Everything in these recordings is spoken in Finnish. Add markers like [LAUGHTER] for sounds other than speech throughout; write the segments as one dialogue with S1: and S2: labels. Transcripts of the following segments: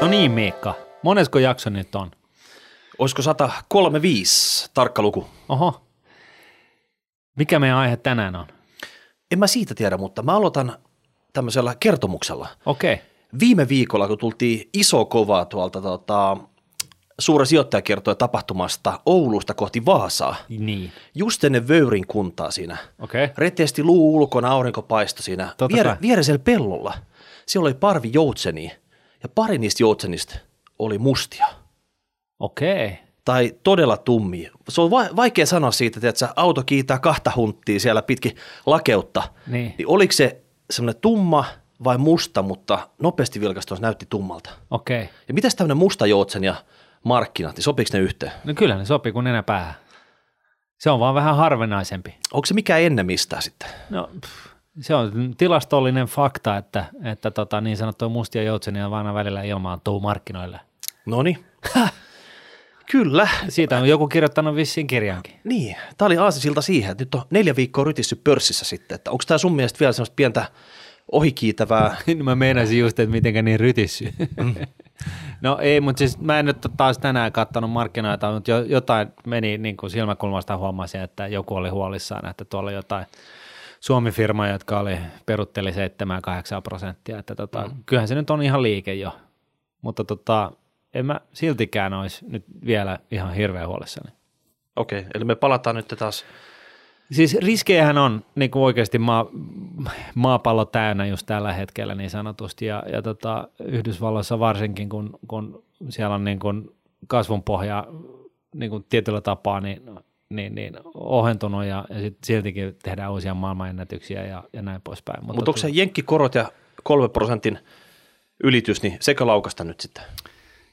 S1: No niin, Miikka. Monesko jakso nyt on?
S2: Olisiko 135 tarkka luku?
S1: Oho. Mikä meidän aihe tänään on?
S2: En mä siitä tiedä, mutta mä aloitan tämmöisellä kertomuksella.
S1: Okei. Okay.
S2: Viime viikolla, kun tultiin iso kovaa tuolta tota, suuri sijoittaja kertoi tapahtumasta Oulusta kohti Vaasaa.
S1: Niin.
S2: Just ennen Vöyrin kuntaa siinä.
S1: Okei. Okay.
S2: Reteesti luu ulkona, aurinko paistoi siinä. Viereisellä pellolla. Siellä oli parvi joutsenia. Ja pari niistä joutsenista oli mustia.
S1: Okei. Okay.
S2: Tai todella tummia. Se on va- vaikea sanoa siitä, että auto kiitää kahta hunttia siellä pitkin lakeutta.
S1: Niin.
S2: niin oliko se semmoinen tumma vai musta, mutta nopeasti vilkastus näytti tummalta.
S1: Okei. Okay.
S2: Ja mitäs tämmöinen musta joutsen ja markkinat, niin sopiiko ne yhteen?
S1: No kyllä ne sopii kuin nenä päähän. Se on vaan vähän harvinaisempi.
S2: Onko se mikään ennen mistään sitten?
S1: No, pff, se on tilastollinen fakta, että, että tota, niin sanottuja mustia joutsenia vaan välillä ilmaantuu markkinoille.
S2: No niin. Kyllä.
S1: Siitä on joku kirjoittanut vissiin kirjankin.
S2: Niin, tämä oli aasisilta siihen, että nyt on neljä viikkoa rytissy pörssissä sitten, että onko tämä sun mielestä vielä semmoista pientä ohikiitävää? [LAUGHS]
S1: Mä meinasin just, että mitenkä niin rytissy. Mm. [LAUGHS] no ei, mutta siis mä en nyt taas tänään katsonut markkinoita, mutta jo, jotain meni niin kuin silmäkulmasta huomasin, että joku oli huolissaan, että tuolla jotain Suomi-firmoja, jotka oli, perutteli 7-8 prosenttia, että tota, mm. kyllähän se nyt on ihan liike jo, mutta tota, en mä siltikään olisi nyt vielä ihan hirveän huolissani.
S2: Okei, okay, eli me palataan nyt taas.
S1: Siis riskejähän on niin kuin oikeasti maa, maapallo täynnä just tällä hetkellä niin sanotusti ja, ja tota, Yhdysvalloissa varsinkin, kun, kun siellä on niin kuin kasvun pohja niin kuin tietyllä tapaa niin, niin, niin ohentunut ja, ja sit siltikin tehdään uusia maailmanennätyksiä ja, ja näin poispäin.
S2: Mutta Mut onko se jenkkikorot ja kolme prosentin ylitys, niin sekä laukasta nyt sitten?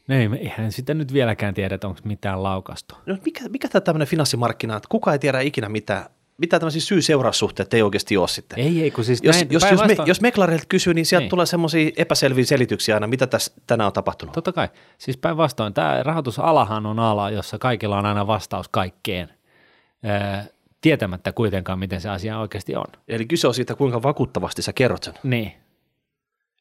S1: Ei, eihän sitä nyt vieläkään tiedä, että onko mitään laukastu.
S2: No mikä, mikä tämä tämmöinen finanssimarkkina, että kuka ei tiedä ikinä mitään, mitä tämmöisiä syy-seuraussuhteita ei oikeasti ole sitten.
S1: Ei, ei, kun siis
S2: jos,
S1: näin,
S2: jos, jos, me, jos meklareilta kysyy, niin sieltä niin. tulee semmoisia epäselviä selityksiä aina, mitä tässä tänään on tapahtunut.
S1: Totta kai. Siis päinvastoin, tämä rahoitusalahan on ala, jossa kaikilla on aina vastaus kaikkeen, tietämättä kuitenkaan, miten se asia oikeasti on.
S2: Eli kyse on siitä, kuinka vakuuttavasti sä kerrot sen.
S1: Niin.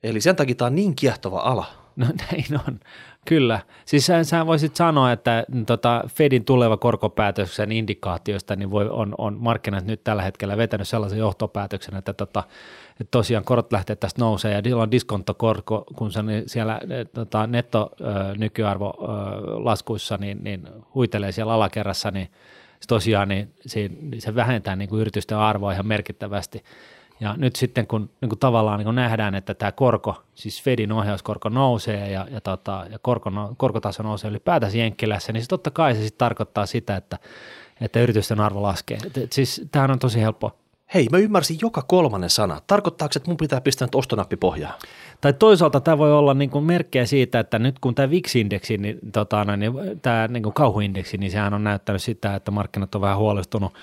S2: Eli sen takia tämä on niin kiehtova ala.
S1: No [LAUGHS] näin on, kyllä. Siis sä, sä voisit sanoa, että tota, Fedin tuleva korkopäätöksen indikaatioista niin voi, on, on markkinat nyt tällä hetkellä vetänyt sellaisen johtopäätöksen, että, tota, että tosiaan korot lähtee tästä nousee ja silloin diskontokorko, kun se niin siellä tota, netto ö, nykyarvo ö, laskuissa niin, niin huitelee siellä alakerrassa, niin se tosiaan niin, se, se vähentää niin kuin yritysten arvoa ihan merkittävästi. Ja nyt sitten kun niin kuin tavallaan niin kuin nähdään, että tämä korko, siis Fedin ohjauskorko nousee ja, ja, tota, ja korko, korkotaso nousee ylipäätänsä Jenkkilässä, niin se totta kai se sitten tarkoittaa sitä, että, että yritysten arvo laskee. Et, et siis tämähän on tosi helppo.
S2: Hei, mä ymmärsin joka kolmannen sana. Tarkoittaako, että mun pitää pistää nyt ostonappi pohjaan?
S1: Tai toisaalta tämä voi olla niin kuin merkkejä siitä, että nyt kun tämä VIX-indeksi, niin, tota, niin tämä niin kuin kauhuindeksi, niin sehän on näyttänyt sitä, että markkinat on vähän huolestunut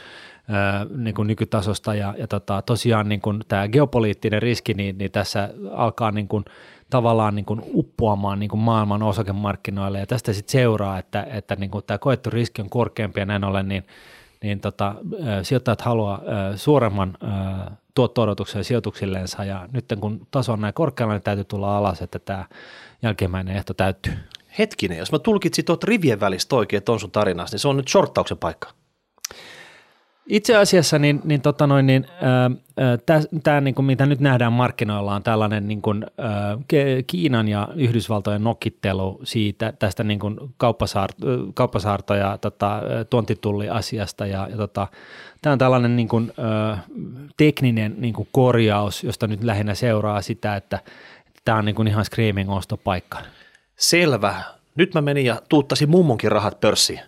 S1: niin kuin nykytasosta ja, ja tota, tosiaan niin kuin tämä geopoliittinen riski, niin, niin tässä alkaa niin kuin, tavallaan niin kuin uppoamaan niin kuin maailman osakemarkkinoille ja tästä sitten seuraa, että, että niin kuin tämä koettu riski on korkeampi ja näin ollen, niin, niin tota, sijoittajat haluaa suuremman tuotto-odotuksen sijoituksilleensa ja nyt kun taso on näin korkealla, niin täytyy tulla alas, että tämä jälkimmäinen ehto täyttyy.
S2: Hetkinen, jos mä tulkitsin tuot rivien välistä oikein tuon sun tarinassa, niin se on nyt shorttauksen paikka.
S1: Itse asiassa niin, niin, tota noin, niin tämä, niin kuin, mitä nyt nähdään markkinoilla, on tällainen niin kuin, ää, Kiinan ja Yhdysvaltojen nokittelu siitä, tästä niin kuin kauppasaar, kauppasaarto- ja tota, tuontitulliasiasta. Ja, ja tota, tämä on tällainen niin kuin, ää, tekninen niin kuin korjaus, josta nyt lähinnä seuraa sitä, että tämä on niin kuin ihan screaming-ostopaikka.
S2: Selvä. Nyt mä menin ja tuuttasin mummonkin rahat pörssiin.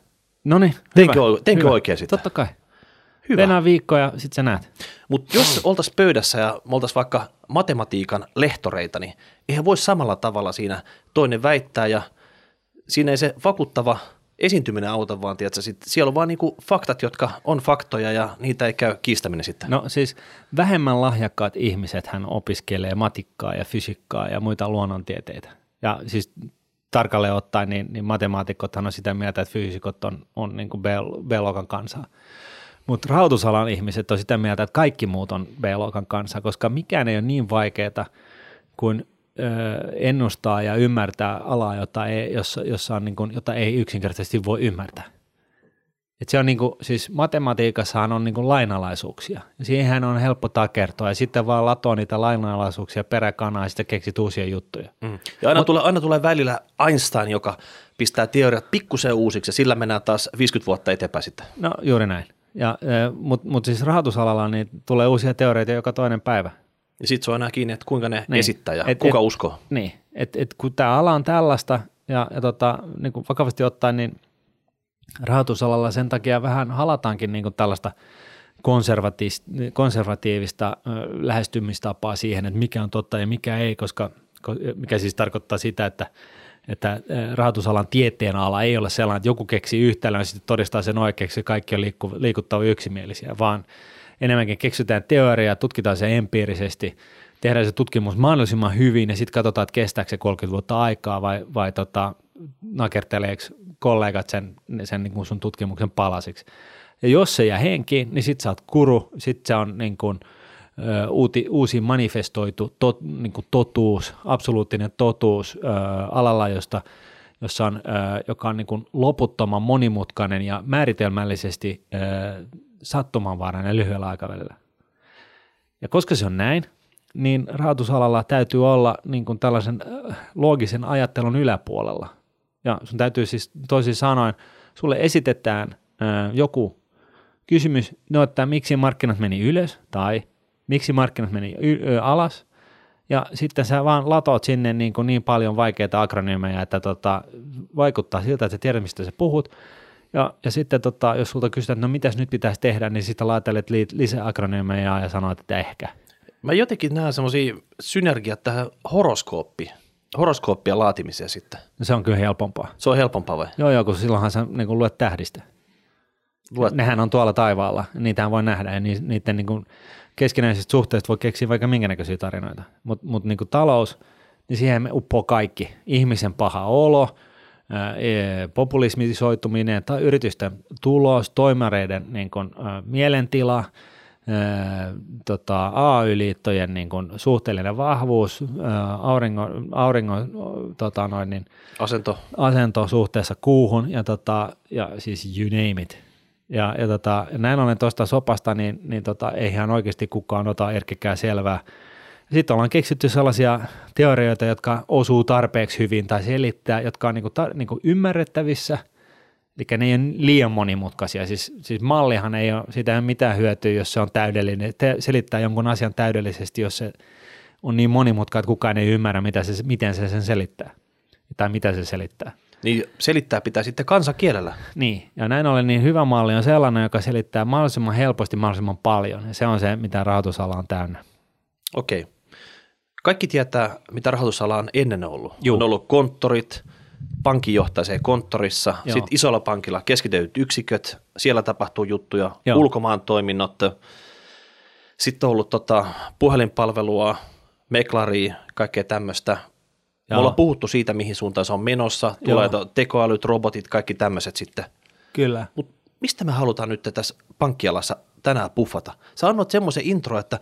S1: No niin,
S2: Teinkö, teinkö oikein sitä?
S1: Totta kai.
S2: Hyvä.
S1: Venää viikko ja sitten sä näet.
S2: Mutta jos oltaisiin pöydässä ja me oltaisiin vaikka matematiikan lehtoreita, niin eihän voi samalla tavalla siinä toinen väittää ja siinä ei se vakuuttava esiintyminen auta, vaan tiedätkö, sit siellä on vaan niinku faktat, jotka on faktoja ja niitä ei käy kiistäminen sitten.
S1: No siis vähemmän lahjakkaat ihmiset hän opiskelee matikkaa ja fysiikkaa ja muita luonnontieteitä. Ja siis tarkalleen ottaen, niin, niin matemaatikothan on sitä mieltä, että fyysikot on, on niin kuin B-luokan kansaa. Mutta rahoitusalan ihmiset on sitä mieltä, että kaikki muut on B-luokan kanssa, koska mikään ei ole niin vaikeaa kuin ennustaa ja ymmärtää alaa, jota ei, jossa, jossa on niin kuin, jota ei yksinkertaisesti voi ymmärtää. Et se on niin kuin, siis matematiikassahan on niin kuin lainalaisuuksia. Siihen on helppo takertoa ja sitten vaan latoa niitä lainalaisuuksia peräkanaa ja sitten keksit uusia juttuja. Mm.
S2: Ja aina, Mut, tulee, aina tulee välillä Einstein, joka pistää teoriat pikkusen uusiksi ja sillä mennään taas 50 vuotta eteenpäin sitten.
S1: No juuri näin. Ja, Mutta mut siis rahoitusalalla niin tulee uusia teorioita joka toinen päivä.
S2: Ja sitten se on aina kiinni, että kuinka ne niin. esittää ja et, kuka et, uskoo.
S1: Niin, että et, kun tämä ala on tällaista ja, ja tota, niin kuin vakavasti ottaen, niin rahoitusalalla sen takia vähän halataankin niin kuin tällaista konservatiivista lähestymistapaa siihen, että mikä on totta ja mikä ei, koska mikä siis tarkoittaa sitä, että että rahoitusalan tieteen ala ei ole sellainen, että joku keksii yhtälön ja sitten todistaa sen oikeaksi ja kaikki on liikku, liikuttava yksimielisiä, vaan enemmänkin keksitään teoriaa, tutkitaan se empiirisesti, tehdään se tutkimus mahdollisimman hyvin ja sitten katsotaan, että kestääkö se 30 vuotta aikaa vai, vai tota, nakerteleeko kollegat sen, sen niin kuin sun tutkimuksen palasiksi. Ja jos se jää henkiin, niin sitten sä oot kuru, sitten se on niin kuin, uuti, uusi manifestoitu tot, niin kuin totuus, absoluuttinen totuus ö, alalla, josta, jossa on, ö, joka on niin kuin loputtoman monimutkainen ja määritelmällisesti ö, sattumanvarainen lyhyellä aikavälillä. Ja koska se on näin, niin rahoitusalalla täytyy olla niin kuin tällaisen loogisen ajattelun yläpuolella – ja sun täytyy siis toisin sanoen, sulle esitetään ää, joku kysymys, no että miksi markkinat meni ylös tai miksi markkinat meni y- ö, alas, ja sitten sä vaan latot sinne niin, kuin niin paljon vaikeita akronyymejä, että tota, vaikuttaa siltä, että sä tiedät, mistä sä puhut. Ja, ja sitten tota, jos sulta kysytään, että no mitäs nyt pitäisi tehdä, niin sitten laitelet li- lisää akronyymejä ja sanoit, että ehkä.
S2: Mä jotenkin näen semmoisia synergiat tähän horoskooppiin horoskooppia laatimiseen sitten?
S1: No se on kyllä helpompaa.
S2: Se on helpompaa vai?
S1: Joo, joo, kun silloinhan sä niin luet tähdistä. Luet. Nehän on tuolla taivaalla, niitä voi nähdä ja niiden niin kuin keskinäisistä suhteista voi keksiä vaikka minkä näköisiä tarinoita. Mutta mut niin talous, niin siihen me uppoo kaikki. Ihmisen paha olo, e, populismisoituminen, tai yritysten tulos, toimareiden niin kuin, mielentila – tota, AY-liittojen niin kuin suhteellinen vahvuus, auringon, auringon tota, noin, niin,
S2: asento.
S1: asento suhteessa kuuhun ja, tota, ja siis you name it. Ja, ja tota, näin ollen tuosta sopasta, niin, niin tota, eihän oikeasti kukaan ota erkkikään selvää. Sitten ollaan keksitty sellaisia teorioita, jotka osuu tarpeeksi hyvin tai selittää, jotka on niin kuin, tar- niin kuin ymmärrettävissä – Eli ne ei ole liian monimutkaisia. Siis, siis mallihan ei ole, sitä ei ole mitään hyötyä, jos se on täydellinen. Te selittää jonkun asian täydellisesti, jos se on niin monimutkainen, että kukaan ei ymmärrä, mitä se, miten se sen selittää. Tai mitä se selittää.
S2: Niin selittää pitää sitten kansakielellä.
S1: Niin, ja näin ollen niin hyvä malli on sellainen, joka selittää mahdollisimman helposti mahdollisimman paljon. Ja se on se, mitä rahoitusala on täynnä.
S2: Okei. Kaikki tietää, mitä rahoitusala on ennen ollut. Juh. On ollut konttorit, pankinjohtaiseen konttorissa, sitten isolla pankilla keskitetyt yksiköt, siellä tapahtuu juttuja, Joo. ulkomaan toiminnot, sitten on ollut tota, puhelinpalvelua, meklaria, kaikkea tämmöistä. Me ollaan puhuttu siitä, mihin suuntaan se on menossa, tulee to, tekoälyt, robotit, kaikki tämmöiset sitten.
S1: Kyllä.
S2: Mutta mistä me halutaan nyt tässä pankkialassa tänään puffata? Sä annot semmoisen intro, että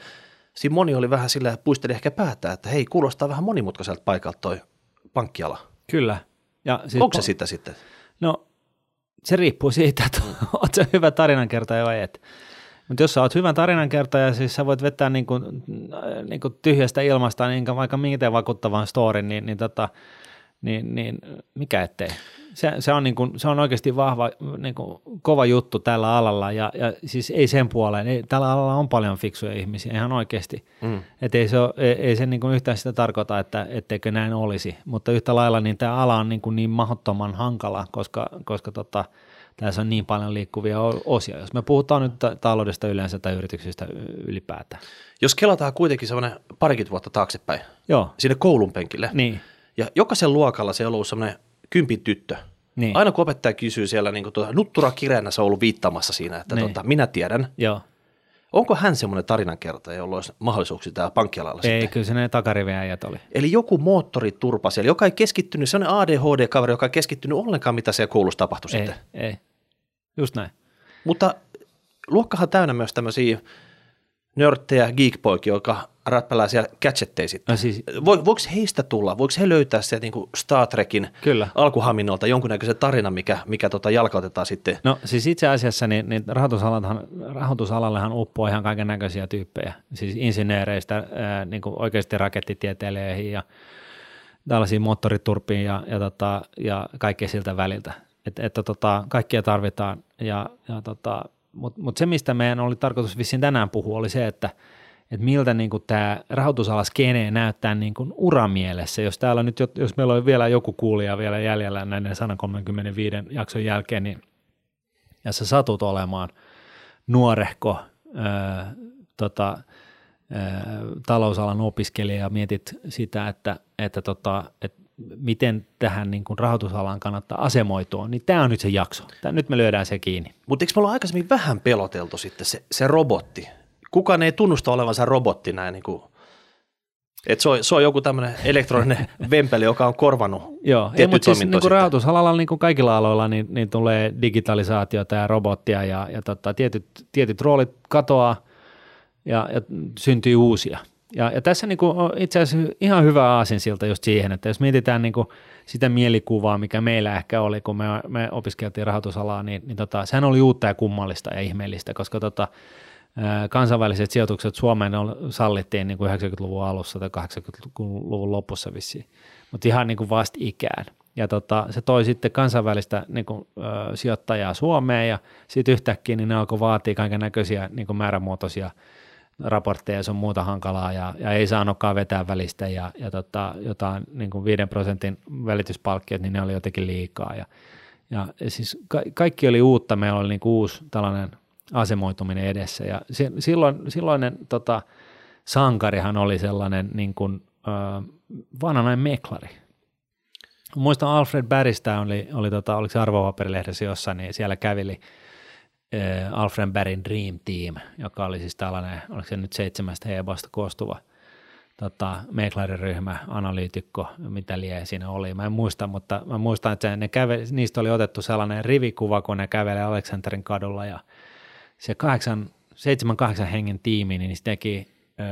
S2: siinä moni oli vähän sillä puisteli ehkä päätä, että hei, kuulostaa vähän monimutkaiselta paikalta toi pankkiala.
S1: Kyllä.
S2: Ja siis Onko se sitä sitten?
S1: No se riippuu siitä, että mm. olet se hyvä tarinankertoja vai et. Mutta jos sä oot hyvän tarinankertoja, siis sä voit vetää niin kuin, niin kuin tyhjästä ilmasta niin vaikka miten vakuuttavan storin, niin, niin, tota, niin, niin mikä ettei. Se, se, on niin kuin, se on oikeasti vahva, niin kuin, kova juttu tällä alalla ja, ja siis ei sen puoleen, ei, tällä alalla on paljon fiksuja ihmisiä ihan oikeasti, mm. että ei se, ole, ei, ei se niin kuin yhtään sitä tarkoita, että etteikö näin olisi, mutta yhtä lailla niin tämä ala on niin, kuin niin mahdottoman hankala, koska, koska tota, tässä on niin paljon liikkuvia osia, jos me puhutaan nyt taloudesta yleensä tai yrityksistä ylipäätään.
S2: Jos kelataan kuitenkin semmoinen parikymmentä vuotta taaksepäin, Joo. sinne koulun penkille, niin. ja jokaisen luokalla se on ollut semmoinen kympin tyttö. Niin. Aina kun opettaja kysyy siellä niin tuota, nuttura kireenä se on ollut viittaamassa siinä, että niin. tuota, minä tiedän. Joo. Onko hän semmoinen tarinankertoja, jolla olisi mahdollisuuksia täällä pankkialalla
S1: Ei, sitten? kyllä se ne takariveäjät oli.
S2: Eli joku moottoriturpa siellä, joka ei keskittynyt, se on ADHD-kaveri, joka ei keskittynyt ollenkaan, mitä siellä koulussa tapahtui
S1: ei,
S2: sitten.
S1: Ei, just näin.
S2: Mutta luokkahan täynnä myös tämmöisiä nörttejä, geekpoikia, jotka räppälää siellä gadgetteja sitten.
S1: Siis,
S2: Vo, voiko heistä tulla, voiko he löytää sieltä niin Star Trekin
S1: Kyllä.
S2: alkuhaminolta jonkunnäköisen tarinan, mikä, mikä tota jalkautetaan sitten?
S1: no siis itse asiassa niin, niin rahoitusalallehan, rahoitusalallehan uppoo ihan kaiken näköisiä tyyppejä, siis insinööreistä ää, niin kuin oikeasti rakettitieteilijöihin ja tällaisiin moottoriturpiin ja, ja, tota, ja kaikkea siltä väliltä. Et, että tota, kaikkia tarvitaan, ja, ja tota, mutta mut se, mistä meidän oli tarkoitus vissiin tänään puhua, oli se, että et miltä niin tämä rahoitusalan skene näyttää niin kuin uramielessä. Jos täällä nyt, jos meillä on vielä joku kuulija vielä jäljellä näiden 135 jakson jälkeen, niin ja sä satut olemaan nuorehko ää, tota, ää, talousalan opiskelija ja mietit sitä, että, että, tota, että miten tähän niin kuin rahoitusalaan kannattaa asemoitua, niin tämä on nyt se jakso. Tää, nyt me lyödään se kiinni.
S2: Mutta eikö me olla aikaisemmin vähän peloteltu sitten se, se robotti? Kukaan ei tunnusta olevansa robotti näin niin kuin, että se on, se on joku tämmöinen elektroninen [LAUGHS] vempeli, joka on korvannut
S1: Joo, ei, mutta siis niin kuin rahoitusalalla niin kuin kaikilla aloilla niin, niin tulee digitalisaatiota ja robottia ja, ja tota, tietyt, tietyt roolit katoaa ja, ja syntyy uusia. Ja, ja tässä niin kuin on itse asiassa ihan hyvä aasinsilta just siihen, että jos mietitään niin kuin sitä mielikuvaa, mikä meillä ehkä oli, kun me, me opiskeltiin rahoitusalaa, niin, niin tota, sehän oli uutta ja kummallista ja ihmeellistä, koska tota, kansainväliset sijoitukset Suomeen sallittiin niin kuin 90-luvun alussa tai 80-luvun lopussa vissiin, mutta ihan niin kuin vasta ikään. Ja tota, se toi sitten kansainvälistä niin kuin, ö, sijoittajaa Suomeen ja sitten yhtäkkiä niin ne alkoi vaatia kaiken näköisiä niin määrämuotoisia raportteja ja se on muuta hankalaa ja, ja ei saanutkaan vetää välistä ja, ja tota, jotain niin kuin 5 prosentin välityspalkkiot, niin ne oli jotenkin liikaa ja, ja siis ka- kaikki oli uutta, meillä oli niin kuin uusi tällainen asemoituminen edessä ja si- silloin, silloinen tota, sankarihan oli sellainen niin kuin, ö, vanhanainen meklari. Muistan Alfred Barrista oli, oli tota, oliko se arvopaperilehdessä jossain, niin siellä käveli Alfred Barrin Dream Team, joka oli siis tällainen, oliko se nyt seitsemästä hebosta koostuva tota, meklariryhmä, analyytikko, mitä lie siinä oli. Mä en muista, mutta mä muistan, että ne käve, niistä oli otettu sellainen rivikuva, kun ne kävelee Aleksanterin kadulla ja se kahdeksan, seitsemän, kahdeksan hengen tiimi, niin se teki, ö,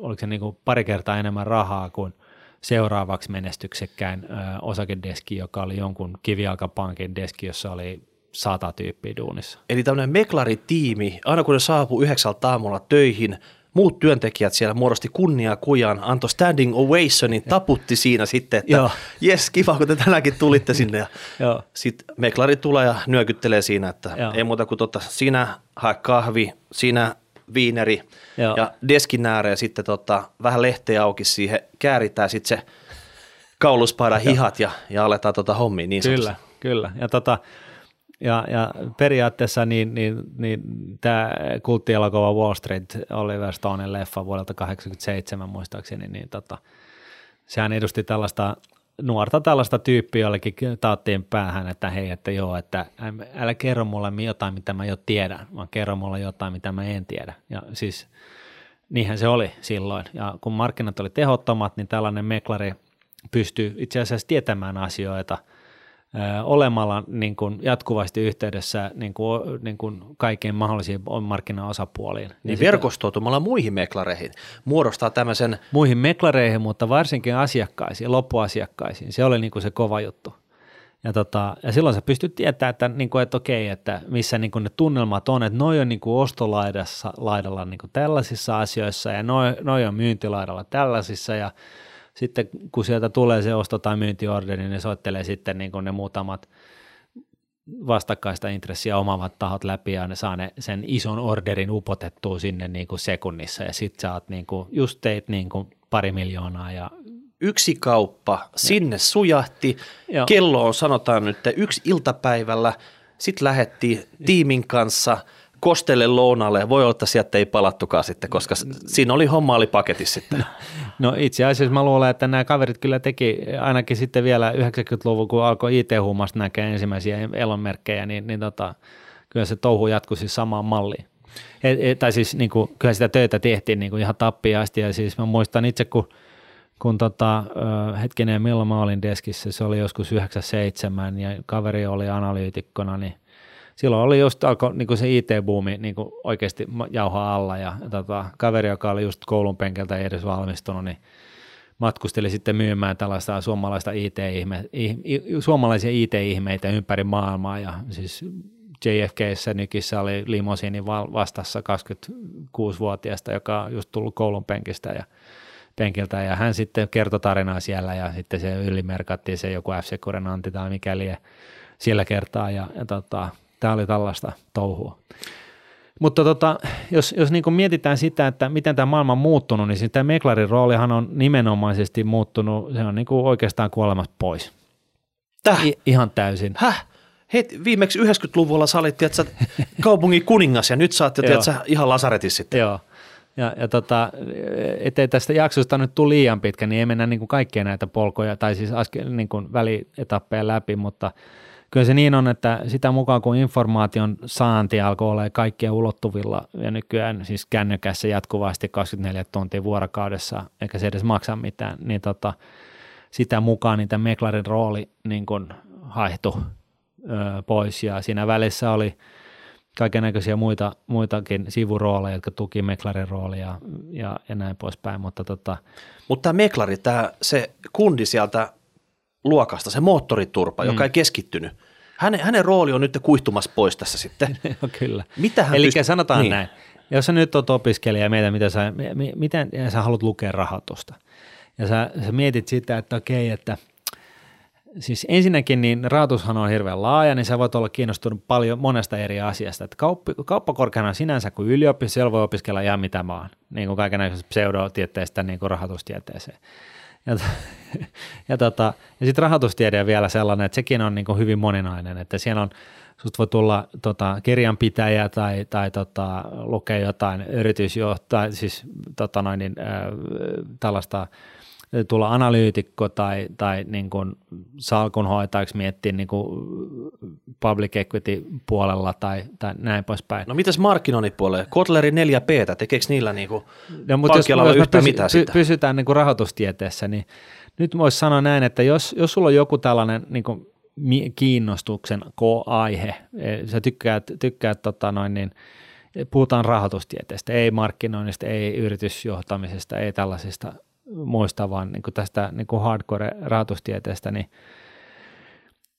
S1: oliko se niin kuin pari kertaa enemmän rahaa kuin seuraavaksi menestyksekkään ö, osakedeski, joka oli jonkun kivijalkapankin deski, jossa oli sata tyyppiä duunissa.
S2: Eli tämmöinen meklaritiimi, aina kun ne saapuu yhdeksältä aamulla töihin, muut työntekijät siellä muodosti kunnia kujan, antoi standing ovationin, taputti siinä sitten, että
S1: Joo.
S2: jes, kiva, kun te tänäänkin tulitte sinne. Ja [LAUGHS] sitten meklari tulee ja nyökyttelee siinä, että
S1: Joo.
S2: ei muuta kuin tota, sinä hae kahvi, sinä viineri
S1: Joo.
S2: ja deskin ääreen sitten tota, vähän lehteä auki siihen, kääritään sitten se kauluspaidan hihat ja, ja aletaan tota hommia niin
S1: Kyllä,
S2: sanotusti.
S1: kyllä. Ja, tota, ja, ja periaatteessa niin, niin, niin tämä kulttielokuva Wall Street, Oliver Stonen leffa vuodelta 1987 muistaakseni, niin tota, sehän edusti tällaista nuorta tällaista tyyppiä, jollekin taattiin päähän, että hei, että joo, että älä kerro mulle jotain, mitä mä jo tiedän, vaan kerro mulle jotain, mitä mä en tiedä. Ja siis niinhän se oli silloin. Ja kun markkinat oli tehottomat, niin tällainen meklari pystyy itse asiassa tietämään asioita olemalla niin kuin jatkuvasti yhteydessä niin kuin, niin kuin kaikkiin mahdollisiin markkinaosapuoliin.
S2: Niin
S1: sitten
S2: verkostoitumalla muihin meklareihin muodostaa tämmöisen
S1: Muihin meklareihin, mutta varsinkin asiakkaisiin, loppuasiakkaisiin. Se oli niin kuin se kova juttu. Ja, tota, ja silloin sä pystyt tietämään, että, niin kuin, että okei, että missä niin kuin ne tunnelmat on, että noi on niin kuin ostolaidassa, laidalla niin kuin tällaisissa asioissa ja noi, noi on myyntilaidalla tällaisissa ja sitten kun sieltä tulee se osto- tai myyntiorderi, niin ne soittelee sitten niin kuin ne muutamat vastakkaista intressiä omaavat tahot läpi ja ne saa ne, sen ison orderin upotettua sinne niin kuin sekunnissa. Ja sit sä oot niin kuin, just teit niin kuin pari miljoonaa ja
S2: yksi kauppa, sinne sujahti,
S1: Joo.
S2: kello on sanotaan nyt että yksi iltapäivällä, sitten lähettiin tiimin kanssa kostelle lounalle, voi olla, että sieltä ei palattukaan sitten, koska siinä oli homma oli paketissa sitten. [LAUGHS]
S1: No itse asiassa mä luulen, että nämä kaverit kyllä teki ainakin sitten vielä 90-luvun, kun alkoi IT-huumasta näkee ensimmäisiä elonmerkkejä, niin, niin tota, kyllä se touhu jatkui siis samaan malliin. Et, et, tai siis niin kuin, kyllä sitä töitä tehtiin niin kuin ihan tappiin asti ja siis mä muistan itse, kun, kun tota, hetkinen, milloin mä olin deskissä, se oli joskus 97 ja kaveri oli analyytikkona, niin silloin oli just alkoi niin se IT-buumi niin oikeasti jauhaa alla ja, tota, kaveri, joka oli just koulun penkeltä ei edes valmistunut, niin matkusteli sitten myymään tällaista suomalaista IT-ihme, suomalaisia IT-ihmeitä ympäri maailmaa ja siis JFKssä nykissä oli limosiini vastassa 26-vuotiaasta, joka on just tullut koulun penkistä ja penkiltä ja hän sitten kertoi tarinaa siellä ja sitten se ylimerkattiin se joku f anti tai mikäli sillä kertaa ja, ja tota, tämä oli tällaista touhua. Mutta tota, jos, jos niin mietitään sitä, että miten tämä maailma on muuttunut, niin siis tämä meklarin roolihan on nimenomaisesti muuttunut, se on niin oikeastaan kuolemassa pois.
S2: Täh? I,
S1: ihan täysin.
S2: Häh? Hei, viimeksi 90-luvulla sä olit tiedätkö, kaupungin kuningas ja nyt sä oot jo tiedätkö, ihan lasaretissa sitten.
S1: Joo. Ja, ja tota, ettei tästä jaksosta nyt tule liian pitkä, niin ei mennä niin kuin kaikkia näitä polkoja tai siis niin kuin välietappeja läpi, mutta kyllä se niin on, että sitä mukaan kun informaation saanti alkoi olla kaikkien ulottuvilla ja nykyään siis kännykässä jatkuvasti 24 tuntia vuorokaudessa, eikä se edes maksa mitään, niin tota, sitä mukaan niitä meklarin rooli niin kuin haihtui pois ja siinä välissä oli kaikenlaisia muita, muitakin sivurooleja, jotka tuki meklarin roolia ja, ja näin poispäin. Mutta tota...
S2: Mutta tämä meklari, tämä, se kundi sieltä luokasta, se moottoriturpa, mm. joka ei keskittynyt, hänen, hänen rooli on nyt kuihtumassa pois tässä sitten. [LAUGHS]
S1: Kyllä. Mitä hän Eli pyst- sanotaan niin. näin, jos sä nyt oot opiskelija ja mietit, miten sä, miten sä haluat lukea rahatusta, ja sä, sä mietit sitä, että okei, että – Siis ensinnäkin niin rahoitushan on hirveän laaja, niin sä voit olla kiinnostunut paljon monesta eri asiasta. Että kauppi, kauppakorkeana sinänsä kuin yliopisto, siellä voi opiskella ihan mitä vaan, niin kuin kaikenlaisesta pseudotieteestä niin kuin rahoitustieteeseen. Ja, [LAUGHS] ja, tota, ja sitten rahoitustiede on vielä sellainen, että sekin on niin kuin hyvin moninainen, että siellä on, susta voi tulla tota, kirjanpitäjä tai, tai tota, lukea jotain yritysjohtajaa, siis tota noin, niin, äh, tällaista – tulla analyytikko tai, tai niin kuin salkunhoitajaksi miettiä niin kuin public equity puolella tai, tai näin poispäin.
S2: No mitäs markkinoinnipuolella? Kotleri 4P, tekeekö niillä niin kuin no, mutta jos, jos yhtään pysy, mitään sitä?
S1: pysytään niin kuin rahoitustieteessä, niin nyt voisi sanoa näin, että jos, jos sulla on joku tällainen niin kuin kiinnostuksen aihe, e, sä tykkäät, tykkäät tota noin, niin, puhutaan rahoitustieteestä, ei markkinoinnista, ei yritysjohtamisesta, ei tällaisista muista vaan niin kuin tästä niin kuin hardcore-rahoitustieteestä, niin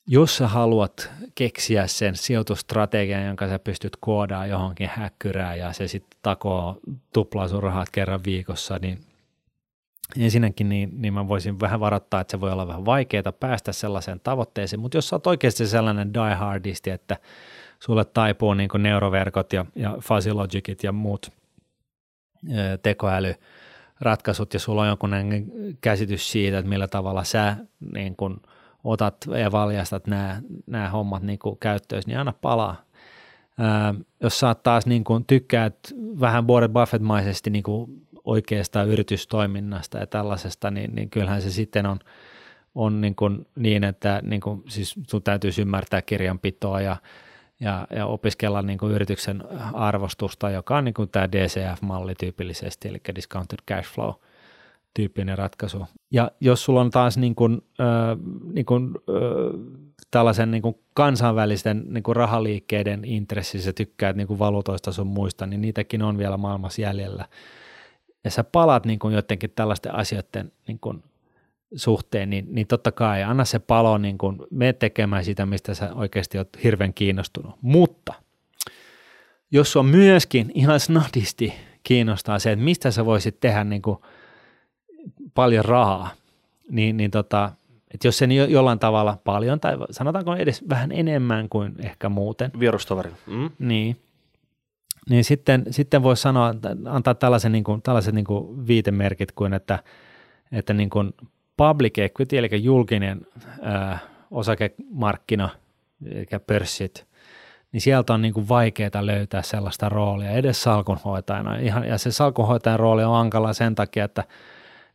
S1: jos sä haluat keksiä sen sijoitustrategian, jonka sä pystyt koodaamaan johonkin häkkyrään ja se sitten takoo tuplaa sun rahat kerran viikossa, niin ensinnäkin niin, niin mä voisin vähän varoittaa, että se voi olla vähän vaikeaa päästä sellaiseen tavoitteeseen, mutta jos sä oot oikeasti sellainen diehardisti, että sulle taipuu niin neuroverkot ja, ja fuzzy logicit ja muut tekoäly, ratkaisut ja sulla on jonkunlainen käsitys siitä, että millä tavalla sä niin kun otat ja valjastat nämä, nämä hommat niin käyttöön, niin anna palaa. Ää, jos sä taas niin kun tykkäät vähän Warren Buffett-maisesti niin oikeasta yritystoiminnasta ja tällaisesta, niin, niin kyllähän se sitten on, on niin, kuin niin että niin kuin, siis sun täytyy ymmärtää kirjanpitoa ja ja, ja opiskella niin kuin yrityksen arvostusta, joka on niin kuin tämä DCF-malli tyypillisesti, eli discounted cash flow tyyppinen ratkaisu. Ja jos sulla on taas niin kuin, äh, niin kuin, äh, tällaisen niin kuin kansainvälisten niin kuin rahaliikkeiden intressi, sä tykkäät niin kuin valuutoista sun muista, niin niitäkin on vielä maailmassa jäljellä. Ja sä palaat niin kuin jotenkin tällaisten asioiden niin kuin suhteen, niin, niin totta kai anna se palo, niin kun me tekemään sitä, mistä sä oikeasti oot hirveän kiinnostunut. Mutta jos on myöskin ihan snadisti kiinnostaa se, että mistä sä voisit tehdä niin kuin paljon rahaa, niin, niin tota, että jos sen jollain tavalla paljon, tai sanotaanko edes vähän enemmän kuin ehkä muuten.
S2: Vierustoveri. Mm.
S1: Niin, niin sitten, sitten voisi sanoa, antaa tällaisen, niin kuin, tällaiset niin kuin viitemerkit kuin, että, että niin kuin public equity, eli julkinen ää, osakemarkkina, eli pörssit, niin sieltä on niin kuin vaikeaa löytää sellaista roolia edes salkunhoitajana. Ihan, ja se salkunhoitajan rooli on hankala sen takia, että,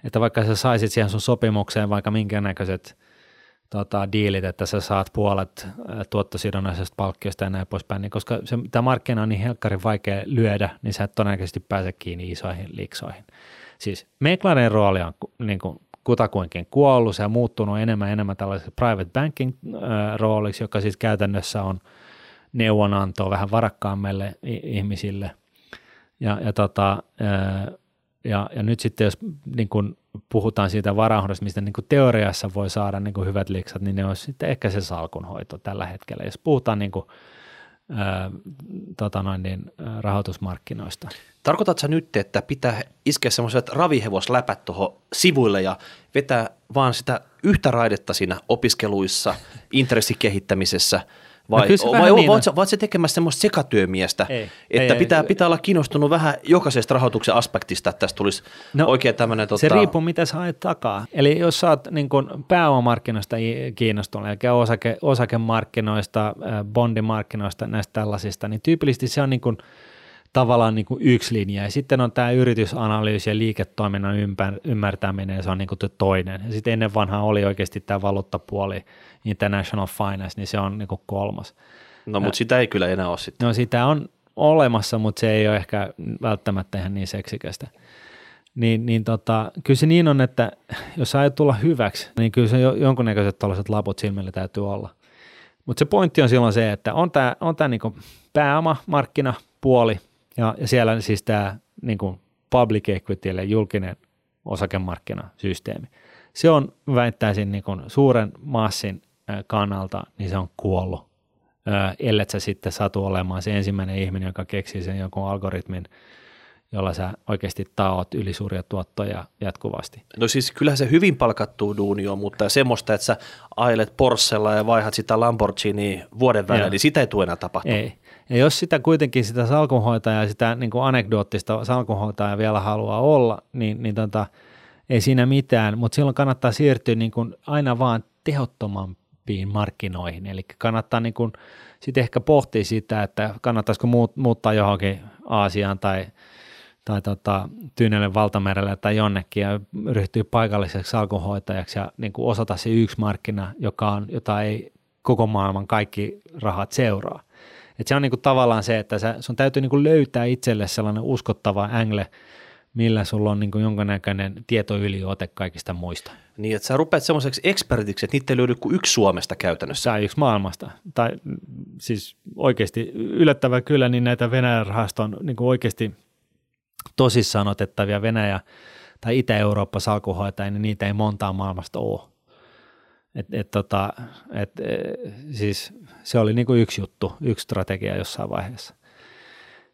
S1: että vaikka sä saisit siihen sun sopimukseen vaikka minkä näköiset tota, diilit, että sä saat puolet tuottosidonnaisesta palkkiosta ja näin poispäin, niin koska se, tämä markkina on niin helkkarin vaikea lyödä, niin sä et todennäköisesti pääse kiinni isoihin liiksoihin. Siis meklarin rooli on niin kuin kutakuinkin kuollut, se on muuttunut enemmän enemmän tällaiseksi private banking rooliksi, joka siis käytännössä on neuvonantoa vähän varakkaammille ihmisille. Ja, ja, tota, ja, ja nyt sitten jos niin kun puhutaan siitä varahoidosta, mistä niin teoriassa voi saada niin hyvät liksat, niin ne olisi sitten ehkä se salkunhoito tällä hetkellä. Jos puhutaan niin kuin, ää, tota noin, niin, rahoitusmarkkinoista.
S2: Tarkoitatko nyt, että pitää iskeä semmoiset ravihevosläpät tuohon sivuille ja vetää vaan sitä yhtä raidetta siinä opiskeluissa, [LAUGHS] intressikehittämisessä – vai, no vai, niin vai, vai se tekemässä semmoista sekatyömiestä, ei, että ei, pitää, ei, pitää olla kiinnostunut vähän jokaisesta rahoituksen aspektista, että tästä tulisi no, oikein tämmöinen...
S1: Tota... Se riippuu, mitä sä haet takaa. Eli jos sä oot niin kun pääomamarkkinoista kiinnostunut, eli osake, osakemarkkinoista, bondimarkkinoista, näistä tällaisista, niin tyypillisesti se on niin kuin – tavallaan niin kuin yksi linja. Ja sitten on tämä yritysanalyysi ja liiketoiminnan ymmärtäminen, se on niin kuin toinen. Ja sitten ennen vanhaa oli oikeasti tämä valuuttapuoli, international finance, niin se on niin kuin kolmas.
S2: No, mutta sitä ei kyllä enää ole sitten.
S1: No, sitä on olemassa, mutta se ei ole ehkä välttämättä ihan niin seksikästä. Niin, niin tota, kyllä se niin on, että jos sä aiot tulla hyväksi, niin kyllä se jonkunnäköiset tällaiset laput silmille täytyy olla. Mutta se pointti on silloin se, että on tämä on tää niinku pääomamarkkinapuoli, ja, ja siellä siis tämä niin kuin public equity, eli julkinen osakemarkkinasysteemi. Se on, väittäisin, niin kuin suuren massin kannalta, niin se on kuollut, ellei sä sitten satu olemaan se ensimmäinen ihminen, joka keksii sen jonkun algoritmin, jolla sä oikeasti taot ylisuuria tuottoja jatkuvasti.
S2: No siis kyllähän se hyvin palkattu duuni on, mutta semmoista, että sä ailet Porschella ja vaihdat sitä Lamborghini vuoden välein, niin sitä ei tule enää tapahtua.
S1: Ei. Ja jos sitä kuitenkin sitä salkunhoitajaa, sitä niin kuin anekdoottista salkunhoitajaa vielä haluaa olla, niin, niin tota, ei siinä mitään, mutta silloin kannattaa siirtyä niin kuin aina vaan tehottomampiin markkinoihin, eli kannattaa niin kuin sitten ehkä pohtia sitä, että kannattaisiko muuttaa johonkin Aasiaan tai, tai tota, Tyynelle valtamerelle tai jonnekin ja ryhtyä paikalliseksi salkunhoitajaksi ja niin kuin osata se yksi markkina, joka on, jota ei koko maailman kaikki rahat seuraa. Et se on niinku tavallaan se, että sä, sun täytyy niinku löytää itselle sellainen uskottava angle, millä sulla on niinku jonkinnäköinen tietoyliote kaikista muista.
S2: Niin, että sä rupeat semmoiseksi ekspertiksi, että niitä ei löydy kuin yksi Suomesta käytännössä.
S1: Tai yksi maailmasta. Tai siis oikeasti yllättävää kyllä, niin näitä Venäjän rahaston niin oikeasti tosissaan otettavia Venäjä tai Itä-Eurooppa salkuhoitajia, niin niitä ei montaa maailmasta ole. Et, et tota, et, e, siis se oli niin kuin yksi juttu, yksi strategia jossain vaiheessa.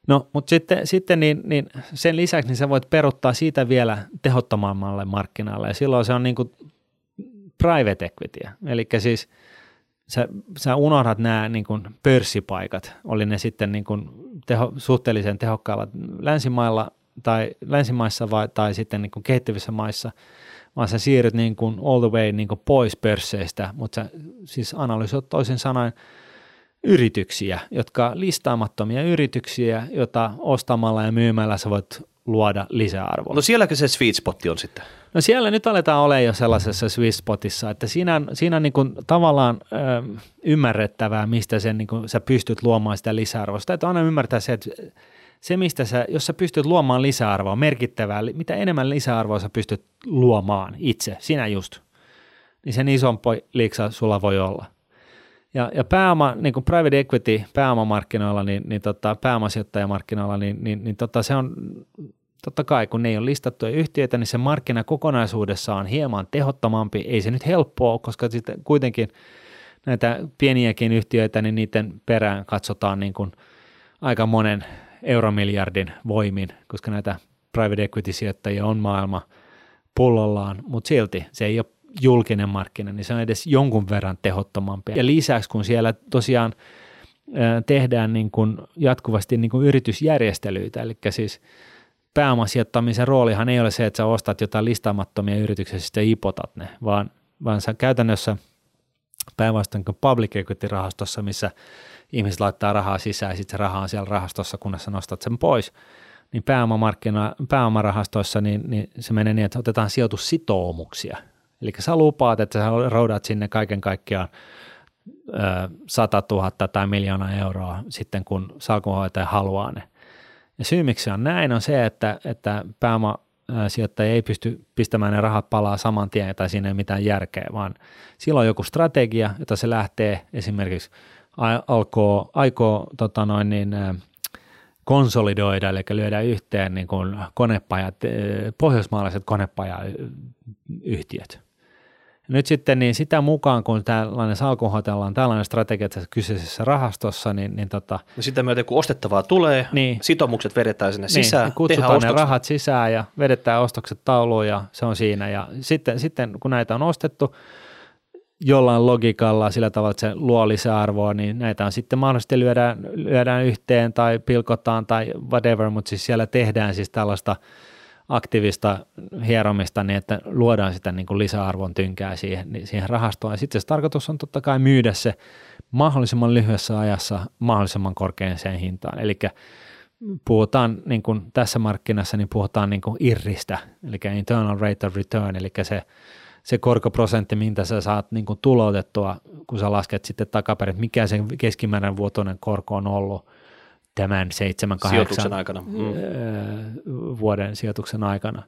S1: No, mutta sitten, sitten niin, niin sen lisäksi niin sä voit peruttaa siitä vielä tehottomammalle markkinalle ja silloin se on niin kuin private equity. Eli siis sä, sä unohdat nämä niin kuin pörssipaikat, oli ne sitten niin kuin teho, suhteellisen tehokkaalla länsimailla tai länsimaissa vai, tai sitten niin kuin kehittyvissä maissa – vaan sä siirryt niin kuin all the way niin kuin pois pörsseistä, mutta sä siis analysoit toisin sanoen yrityksiä, jotka listaamattomia yrityksiä, joita ostamalla ja myymällä sä voit luoda lisäarvoa.
S2: No sielläkö se sweet spot on sitten?
S1: No siellä nyt aletaan olemaan jo sellaisessa sweet spotissa, että siinä on, siinä on niin kuin tavallaan ö, ymmärrettävää, mistä sen, niin kuin sä pystyt luomaan sitä lisäarvoa. Sitä aina ymmärtää se, että se, mistä sä, jos sä pystyt luomaan lisäarvoa, merkittävää, mitä enemmän lisäarvoa sä pystyt luomaan itse, sinä just, niin sen isompi liiksa sulla voi olla. Ja, ja pääoma, niin kuin private equity pääomamarkkinoilla, niin, niin tota, pääomasijoittajamarkkinoilla, niin, niin, niin tota, se on totta kai, kun ne ei ole listattuja yhtiöitä, niin se markkina kokonaisuudessa on hieman tehottomampi. Ei se nyt helppoa, koska sitten kuitenkin näitä pieniäkin yhtiöitä, niin niiden perään katsotaan niin kuin aika monen euromiljardin voimin, koska näitä private equity-sijoittajia on maailma pullollaan, mutta silti se ei ole julkinen markkina, niin se on edes jonkun verran tehottomampi. Ja lisäksi, kun siellä tosiaan tehdään niin kuin jatkuvasti niin kuin yritysjärjestelyitä, eli siis pääomasijoittamisen roolihan ei ole se, että sä ostat jotain listaamattomia yrityksiä ja ipotat ne, vaan, vaan sä käytännössä päinvastoin kuin public equity-rahastossa, missä ihmiset laittaa rahaa sisään ja sitten se raha on siellä rahastossa, kunnes sä nostat sen pois. Niin pääomarahastoissa niin, niin se menee niin, että otetaan sijoitussitoumuksia. Eli sä lupaat, että sä roudat sinne kaiken kaikkiaan 100 000 tai miljoonaa euroa sitten, kun salkunhoitaja haluaa ne. Ja syy, miksi se on näin, on se, että, että pääoma sijoittaja ei pysty pistämään ne rahat palaa saman tien tai siinä ei mitään järkeä, vaan silloin on joku strategia, jota se lähtee esimerkiksi alkoo, aikoo tota noin niin, konsolidoida, eli lyödä yhteen niin kuin konepajat, pohjoismaalaiset konepajayhtiöt. Nyt sitten niin sitä mukaan, kun tällainen salkunhoitajalla on tällainen strategia tässä kyseisessä rahastossa, niin, niin tota,
S2: no sitä myöten kun ostettavaa tulee, niin, sitoumukset vedetään sinne niin, sisään,
S1: kutsutaan ne rahat sisään ja vedetään ostokset tauluun ja se on siinä. Ja sitten, sitten kun näitä on ostettu, jollain logiikalla sillä tavalla, että se luo lisäarvoa, niin näitä on sitten mahdollisesti lyödään, lyödään yhteen tai pilkotaan tai whatever, mutta siis siellä tehdään siis tällaista aktiivista hieromista niin, että luodaan sitä niin kuin lisäarvon tynkää siihen, niin siihen rahastoon. Ja sitten se tarkoitus on totta kai myydä se mahdollisimman lyhyessä ajassa mahdollisimman korkeaseen hintaan. Eli puhutaan niin kuin tässä markkinassa, niin puhutaan niin kuin irristä, eli internal rate of return, eli se se korkoprosentti, mitä sä saat niin kuin tuloutettua, kun sä lasket sitten takaperin, mikä se keskimääräinen vuotoinen korko on ollut tämän 7-8
S2: sijoituksen aikana. Mm.
S1: vuoden sijoituksen aikana,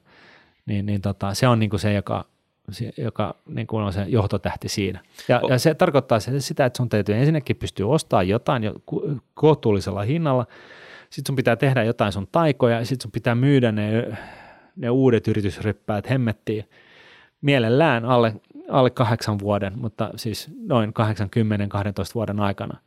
S1: niin, niin tota, se on niin kuin se, joka, se, joka niin kuin on se johtotähti siinä. Ja, oh. ja se tarkoittaa sitä, että sun täytyy ensinnäkin pystyä ostamaan jotain jo kohtuullisella hinnalla, sitten sun pitää tehdä jotain sun taikoja, ja sitten sun pitää myydä ne, ne uudet yritysryppäät hemmettiin, mielellään alle, alle kahdeksan vuoden, mutta siis noin 80-12 vuoden aikana.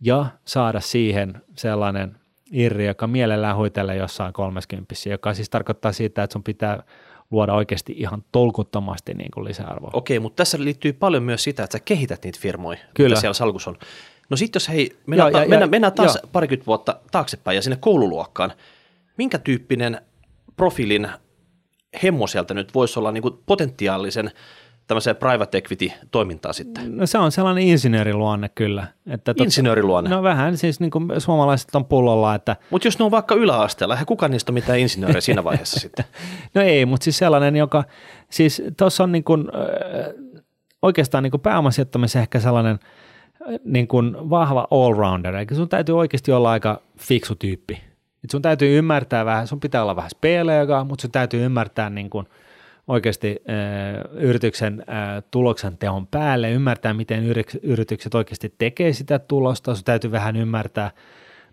S1: Ja saada siihen sellainen irri, joka mielellään hoitelee jossain 30, joka siis tarkoittaa sitä, että sun pitää luoda oikeasti ihan tolkuttomasti niin kuin lisäarvoa.
S2: Okei, mutta tässä liittyy paljon myös sitä, että sä kehität niitä firmoja, Kyllä. mitä siellä salkus on. No sitten jos hei, mennään, ja, ja, mennään, mennään taas jo. parikymmentä vuotta taaksepäin ja sinne koululuokkaan. Minkä tyyppinen profiilin hemmo sieltä nyt voisi olla niin kuin potentiaalisen tämmöiseen private equity-toimintaan sitten?
S1: No se on sellainen insinööriluonne kyllä.
S2: Että tot, insinööriluonne?
S1: No vähän, siis niin kuin suomalaiset on pullolla. Että...
S2: Mutta jos ne on vaikka yläasteella, eihän kukaan niistä ole mitään insinööriä siinä vaiheessa [LAUGHS] sitten?
S1: No ei, mutta siis sellainen, joka, siis tuossa on niin kuin, oikeastaan niin kuin pääomasijoittamisen ehkä sellainen niin kuin vahva all-rounder, eli sun täytyy oikeasti olla aika fiksu tyyppi et sun täytyy ymmärtää vähän, sun pitää olla vähän speleega, mutta sun täytyy ymmärtää niin kuin oikeasti äh, yrityksen äh, tuloksen teon päälle, ymmärtää, miten yritykset oikeasti tekee sitä tulosta, sun täytyy vähän ymmärtää,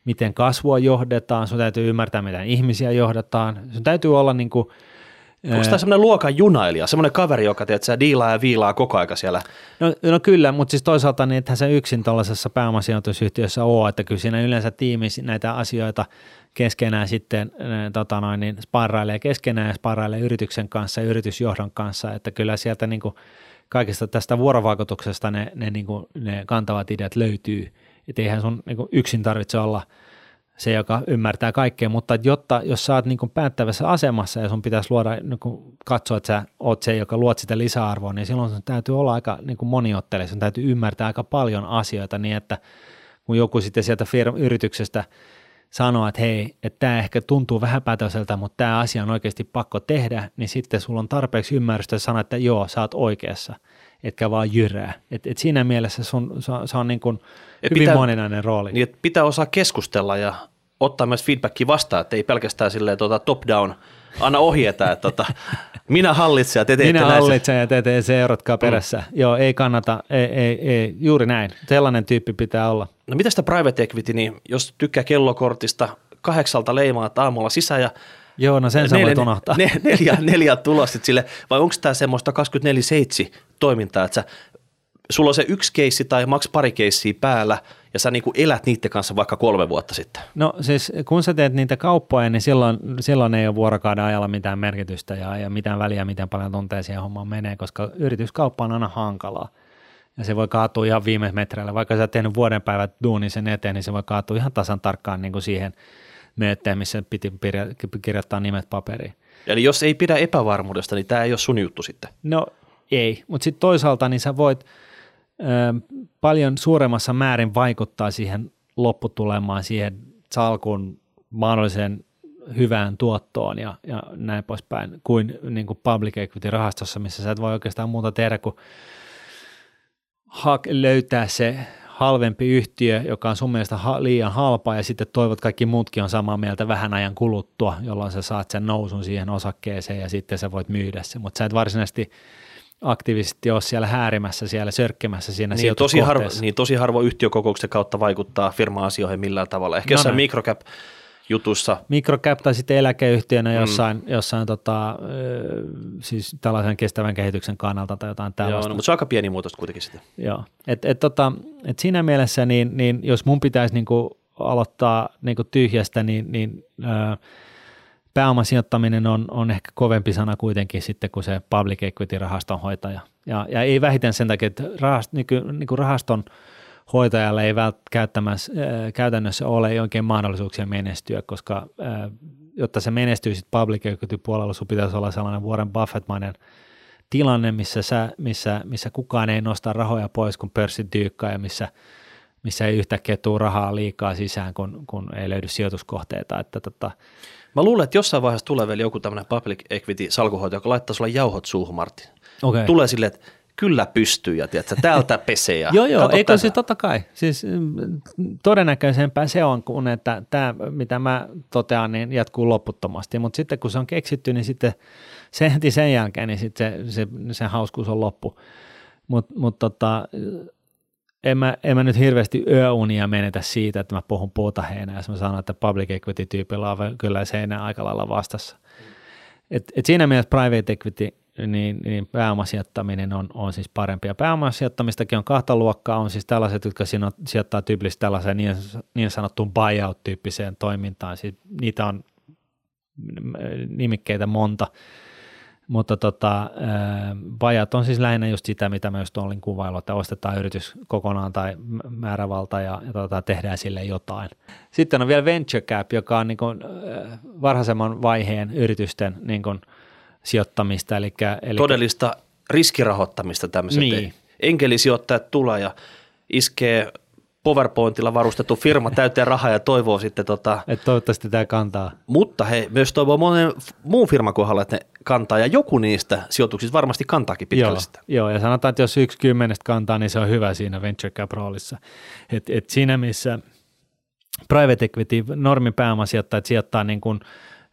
S1: miten kasvua johdetaan, sun täytyy ymmärtää, miten ihmisiä johdetaan, sun täytyy olla niin kuin,
S2: Onko tämä semmoinen luokan junailija, semmoinen kaveri, joka tiedät, sä diilaa ja viilaa koko aika siellä?
S1: No, no kyllä, mutta siis toisaalta niin ethän se yksin tuollaisessa pääomasijoitusyhtiössä ole, että kyllä siinä yleensä tiimi näitä asioita keskenään sitten tota noin, niin sparrailee keskenään ja sparrailee yrityksen kanssa ja yritysjohdon kanssa, että kyllä sieltä niin kuin kaikesta tästä vuorovaikutuksesta ne, ne, niin kuin, ne kantavat ideat löytyy, että eihän sun niin kuin yksin tarvitse olla se, joka ymmärtää kaikkea, mutta jotta, jos sä oot niin kuin päättävässä asemassa ja sun pitäisi luoda, niin kuin katsoa, että sä oot se, joka luot sitä lisäarvoa, niin silloin sun täytyy olla aika niin kuin moniottele, sun täytyy ymmärtää aika paljon asioita niin, että kun joku sitten sieltä firma, yrityksestä – sanoa, että hei, että tämä ehkä tuntuu vähän pätöseltä, mutta tämä asia on oikeasti pakko tehdä, niin sitten sulla on tarpeeksi ymmärrystä sanoa, että joo, sä oot oikeassa, etkä vaan jyrää. Et, et siinä mielessä sun, se, on, se on niin kuin hyvin pitää, moninainen rooli.
S2: Niin, että pitää osaa keskustella ja ottaa myös feedbackia vastaan, että ei pelkästään silleen tuota top-down anna ohjeita, että tota, [LAUGHS] minä hallitsen ja te teette
S1: Minä hallitsen ja te teette seuratkaa perässä. Mm. Joo, ei kannata, ei, ei, ei, juuri näin. Sellainen tyyppi pitää olla.
S2: No mitä sitä private equity, niin jos tykkää kellokortista, kahdeksalta leimaa aamulla sisään ja
S1: Joo, no sen sä voit unohtaa.
S2: Ne, neljä, neljä tulosta sille, vai onko tämä semmoista 24-7 toimintaa, että sä, sulla on se yksi keissi tai maks pari keissiä päällä – ja sä niin kuin elät niiden kanssa vaikka kolme vuotta sitten?
S1: No siis kun sä teet niitä kauppoja, niin silloin, silloin ei ole vuorokauden ajalla mitään merkitystä ja, ja mitään väliä, miten paljon tunteja siihen hommaan menee, koska yrityskauppa on aina hankalaa. Ja se voi kaatua ihan viime metreillä. Vaikka sä oot tehnyt vuoden päivät duunin sen eteen, niin se voi kaatua ihan tasan tarkkaan niin kuin siihen meetteen, missä piti kirjoittaa nimet paperiin.
S2: Eli jos ei pidä epävarmuudesta, niin tämä ei ole sun juttu sitten?
S1: No ei, mutta sitten toisaalta niin sä voit – paljon suuremmassa määrin vaikuttaa siihen lopputulemaan, siihen salkun mahdolliseen hyvään tuottoon ja, ja näin poispäin, kuin, niin kuin public equity-rahastossa, missä sä et voi oikeastaan muuta tehdä kuin ha- löytää se halvempi yhtiö, joka on sun mielestä ha- liian halpa ja sitten toivot kaikki muutkin on samaa mieltä vähän ajan kuluttua, jolloin sä saat sen nousun siihen osakkeeseen ja sitten sä voit myydä se, mutta sä et varsinaisesti aktiivisesti ole siellä häärimässä, siellä sörkkimässä siinä
S2: Niin tosi, harvo, niin tosi harvo yhtiökokouksen kautta vaikuttaa firma-asioihin millään tavalla. Ehkä
S1: No
S2: jossain
S1: näin.
S2: Jutussa,
S1: Microcap tai sitten eläkeyhtiönä jossain, mm. jossain tota, siis tällaisen kestävän kehityksen kannalta tai jotain
S2: joo,
S1: tällaista.
S2: no, mutta se on aika pienimuotoista kuitenkin sitten.
S1: Joo. Et, et, tota, et siinä mielessä, niin, niin jos mun pitäisi niinku aloittaa niinku tyhjästä, niin, niin ö, pääomasijoittaminen on, on ehkä kovempi sana kuitenkin sitten kuin se public equity-rahaston hoitaja. Ja, ja ei vähiten sen takia, että rahast, niin kuin, niin kuin rahaston hoitajalle ei vält, äh, käytännössä ole oikein mahdollisuuksia menestyä, koska äh, jotta se menestyy sitten public equity puolella, sun pitäisi olla sellainen Warren Buffett-mainen tilanne, missä, sä, missä, missä kukaan ei nosta rahoja pois, kun pörssi tyykkaa ja missä, missä ei yhtäkkiä tule rahaa liikaa sisään, kun, kun ei löydy sijoituskohteita. Että tota,
S2: Mä luulen, että jossain vaiheessa tulee vielä joku tämmöinen public equity salkuhoitaja, joka laittaa sulle jauhot suuhun, Martti.
S1: okay.
S2: Tulee silleen, että kyllä pystyy ja tiedätkö, täältä pesee. Ja
S1: Joo, joo, eikö siis totta kai. Siis mm, todennäköisempää se on, kuin että tämä, mitä mä totean, niin jatkuu loputtomasti. Mutta sitten kun se on keksitty, niin sitten se heti sen jälkeen, niin sitten se, se, se hauskuus on loppu. Mutta mut tota, en mä, en mä nyt hirveästi yöunia menetä siitä, että mä puhun puuta heinää, jos mä sanon, että public equity-tyypillä on kyllä seinä aika lailla vastassa. Et, et siinä mielessä private equity, niin, niin pääomasijoittaminen on, on siis parempi. Ja pääomasijoittamistakin on kahta luokkaa, on siis tällaiset, jotka sijo- sijoittaa tyypillisesti tällaiseen niin, niin sanottuun buyout-tyyppiseen toimintaan. Siis niitä on nimikkeitä monta, mutta tota, buyout on siis lähinnä just sitä, mitä mä just olin kuvaillut, että ostetaan yritys kokonaan tai määrävalta ja, ja tota, tehdään sille jotain. Sitten on vielä venture cap, joka on niin kuin, äh, varhaisemman vaiheen yritysten niin kuin, sijoittamista. Eli, eli
S2: Todellista riskirahoittamista tämmöiset.
S1: Niin.
S2: Enkelisijoittajat tulee ja iskee PowerPointilla varustettu firma täyteen rahaa ja toivoo sitten tota,
S1: että toivottavasti tämä kantaa.
S2: mutta he myös toivoo monen muun firman kohdalla, että ne kantaa ja joku niistä sijoituksista varmasti kantaakin pitkälle
S1: Joo,
S2: sitä.
S1: joo, ja sanotaan, että jos yksi kymmenestä kantaa, niin se on hyvä siinä venture cap roolissa. Et, et siinä missä private equity, normin pääomasijoittajat sijoittaa niin kuin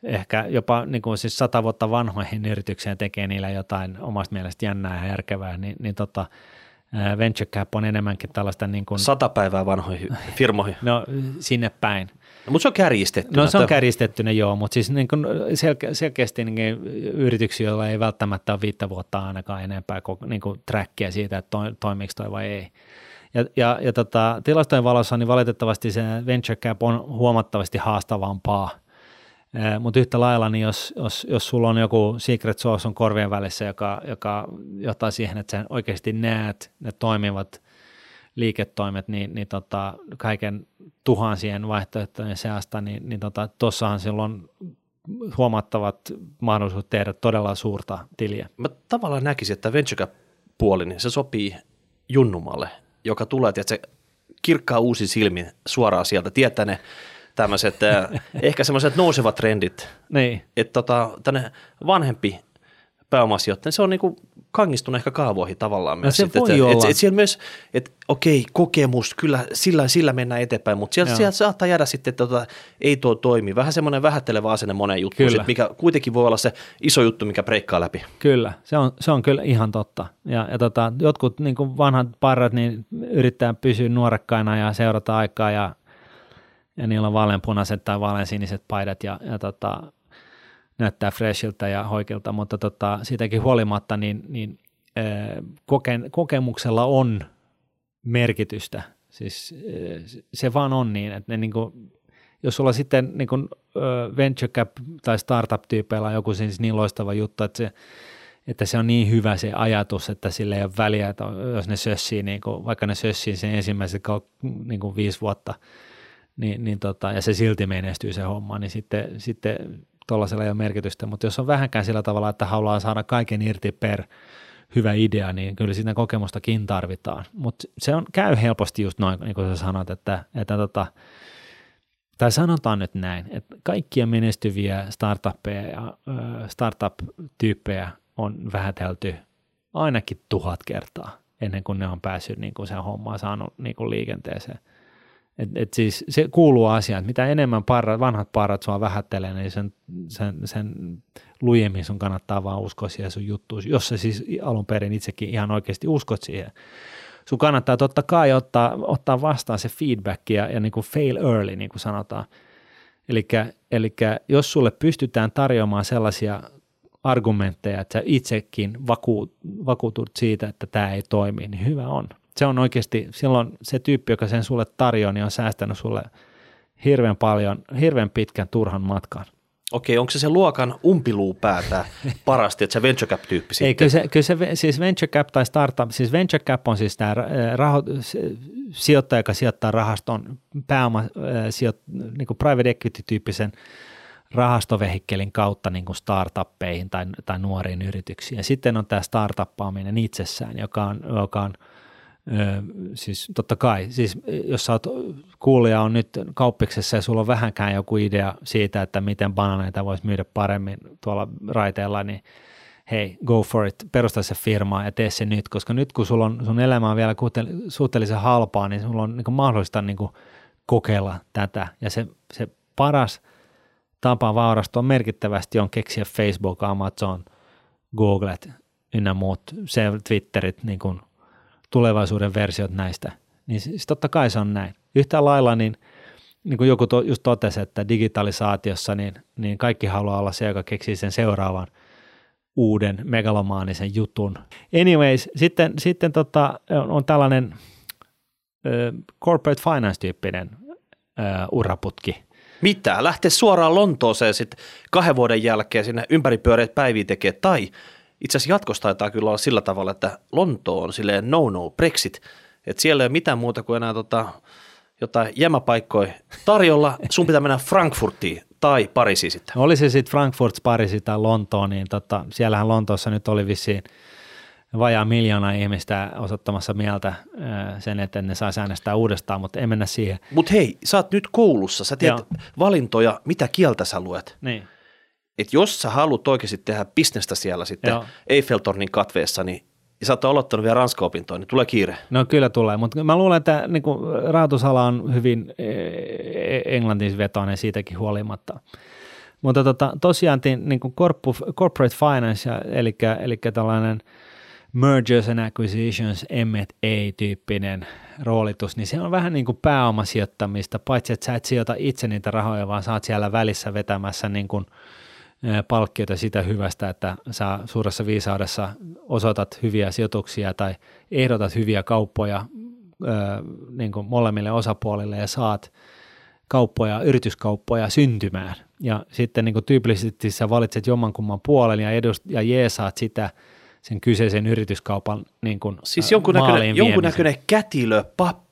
S1: ehkä jopa niin kuin siis sata vuotta vanhoihin yrityksiin ja tekee niillä jotain omasta mielestä jännää ja järkevää, niin, niin tota, venture cap on enemmänkin tällaista niin kuin,
S2: Sata päivää vanhoihin [LAUGHS] firmoihin.
S1: no sinne päin.
S2: No, mutta se on kärjistetty.
S1: No se on kärjistettynä joo, mutta siis niin kuin selke- selkeästi niin yrityksiä, joilla ei välttämättä ole viittä vuotta ainakaan enempää niin kuin trackia siitä, että toi, toimiiko toi vai ei. Ja, ja, ja tota, tilastojen valossa niin valitettavasti se venture cap on huomattavasti haastavampaa, mutta yhtä lailla, niin jos, jos, jos sulla on joku secret sauce on korvien välissä, joka, joka johtaa siihen, että sä oikeasti näet ne toimivat liiketoimet, niin, niin tota, kaiken tuhansien vaihtoehtojen seasta, niin, niin tota, tuossahan silloin huomattavat mahdollisuudet tehdä todella suurta tiliä.
S2: Mä tavallaan näkisin, että venture puoli, niin se sopii junnumalle, joka tulee, että se kirkkaa uusi silmin suoraan sieltä, tietää ne tämmöiset, [LAUGHS] ehkä semmoiset nousevat trendit,
S1: Niin,
S2: että tota, tänne vanhempi pääomasijoittaja, se on niinku kangistunut ehkä kaavoihin tavallaan myös.
S1: se
S2: sitten,
S1: voi
S2: että,
S1: olla.
S2: Et, et siellä myös, että okei, kokemus, kyllä sillä, sillä mennään eteenpäin, mutta sieltä,
S1: Joo.
S2: sieltä saattaa jäädä sitten, että tota, ei tuo toimi. Vähän semmoinen vähättelevä asenne moneen juttuun, sit, mikä kuitenkin voi olla se iso juttu, mikä breikkaa läpi.
S1: Kyllä, se on, se on kyllä ihan totta. Ja, ja tota, jotkut niin kuin vanhat parrat niin yrittää pysyä nuorekkaina ja seurata aikaa ja, ja niillä on vaaleanpunaiset tai vaaleansiniset paidat ja, ja tota, näyttää freshiltä ja hoikilta, mutta tota, siitäkin huolimatta niin, niin koke, kokemuksella on merkitystä. Siis se vaan on niin, että ne niin kuin, jos sulla sitten niin kuin, venture cap tai startup-tyypeillä on joku siis niin loistava juttu, että se, että se on niin hyvä se ajatus, että sillä ei ole väliä, että jos ne sössii, niin kuin, vaikka ne sössii sen ensimmäiset niin kuin viisi vuotta, niin, niin tota, ja se silti menestyy se homma, niin sitten, sitten tuollaisella ei ole merkitystä, mutta jos on vähänkään sillä tavalla, että haluaa saada kaiken irti per hyvä idea, niin kyllä siinä kokemustakin tarvitaan. Mutta se on, käy helposti just noin, niin kuin sä sanot, että, että tota, tai sanotaan nyt näin, että kaikkia menestyviä startuppeja ja startup-tyyppejä on vähätelty ainakin tuhat kertaa ennen kuin ne on päässyt niin kuin sen hommaan saanut niin kuin liikenteeseen. Et, et siis se kuuluu asiaan, että mitä enemmän parrat, vanhat parrat sua vähättelee, niin sen, sen, sen lujemmin sun kannattaa vaan uskoa siihen sun juttuun, jos sä siis alun perin itsekin ihan oikeasti uskot siihen. Sun kannattaa totta kai ottaa, ottaa vastaan se feedback ja, ja niin kuin fail early, niin kuin sanotaan. Eli jos sulle pystytään tarjoamaan sellaisia argumentteja, että sä itsekin vakuut, vakuutut siitä, että tämä ei toimi, niin hyvä on. Se on oikeasti, silloin se tyyppi, joka sen sulle tarjoaa, niin on säästänyt sulle hirveän paljon, hirveän pitkän turhan matkan.
S2: Okei, onko se se luokan umpiluupäätä [LAUGHS] parasti, että se venture cap-tyyppi
S1: sitten? Ei, kyllä se, kyllä se siis venture cap tai startup, siis venture cap on siis tämä raho, sijoittaja, joka sijoittaa rahaston pääoma, sijoit, niin kuin private equity-tyyppisen rahastovehikkelin kautta niin kuin startuppeihin tai, tai nuoriin yrityksiin. Ja sitten on tämä startuppaaminen itsessään, joka on, joka on siis totta kai, siis jos sä oot, kuulija on nyt kauppiksessa ja sulla on vähänkään joku idea siitä, että miten bananeita voisi myydä paremmin tuolla raiteella, niin hei, go for it, perusta se firma ja tee se nyt, koska nyt kun sulla on, sun elämä on vielä suhteellisen halpaa, niin sulla on niin mahdollista niin kokeilla tätä. Ja se, se paras – tapa vaurastua merkittävästi on keksiä Facebook, Amazon, Googlet ynnä muut, se Twitterit, niin kuin tulevaisuuden versiot näistä. Niin siis totta kai se on näin. Yhtä lailla niin, niin kuin joku to, just totesi, että digitalisaatiossa niin, niin kaikki haluaa olla se, joka keksii sen seuraavan uuden megalomaanisen jutun. Anyways, sitten, sitten tota, on, on tällainen uh, corporate finance-tyyppinen uh, uraputki –
S2: mitä? Lähteä suoraan Lontooseen sitten kahden vuoden jälkeen sinne ympäripyöreät päiviä tekee. Tai itse asiassa jatkossa taitaa kyllä olla sillä tavalla, että Lonto on silleen no-no, Brexit. Että siellä ei ole mitään muuta kuin enää tota, jotain jämäpaikkoja tarjolla. Sun pitää mennä Frankfurtiin tai Pariisiin sitten.
S1: Oli se sitten Frankfurt, Pariisi tai Lontoon, niin tota, siellähän Lontoossa nyt oli vissiin – vajaa miljoona ihmistä osoittamassa mieltä sen, että ne saa äänestää uudestaan, mutta ei mennä siihen.
S2: Mutta hei, sä oot nyt koulussa, sä teet Joo. valintoja, mitä kieltä sä luet.
S1: Niin.
S2: Et jos sä haluat oikeasti tehdä bisnestä siellä sitten Joo. Eiffeltornin katveessa, niin ja sä oot aloittanut vielä ranska-opintoja, niin tulee kiire.
S1: No kyllä tulee, mutta mä luulen, että niin rahoitusala on hyvin e, e, englantisvetoinen siitäkin huolimatta. Mutta tota, tosiaan niin kuin corporate finance, eli, eli tällainen – mergers and acquisitions, M&A-tyyppinen roolitus, niin se on vähän niin kuin pääomasijoittamista, paitsi että sä et sijoita itse niitä rahoja, vaan saat siellä välissä vetämässä niin kuin palkkiota sitä hyvästä, että sä suuressa viisaudessa osoitat hyviä sijoituksia tai ehdotat hyviä kauppoja niin kuin molemmille osapuolille ja saat kauppoja, yrityskauppoja syntymään. Ja sitten niin kuin tyypillisesti sä valitset jommankumman puolen ja, edust- ja jeesaat sitä – sen kyseisen yrityskaupan niin kuin,
S2: Siis jonkunnäköinen, jonkunnäköinen kätilö, pappi,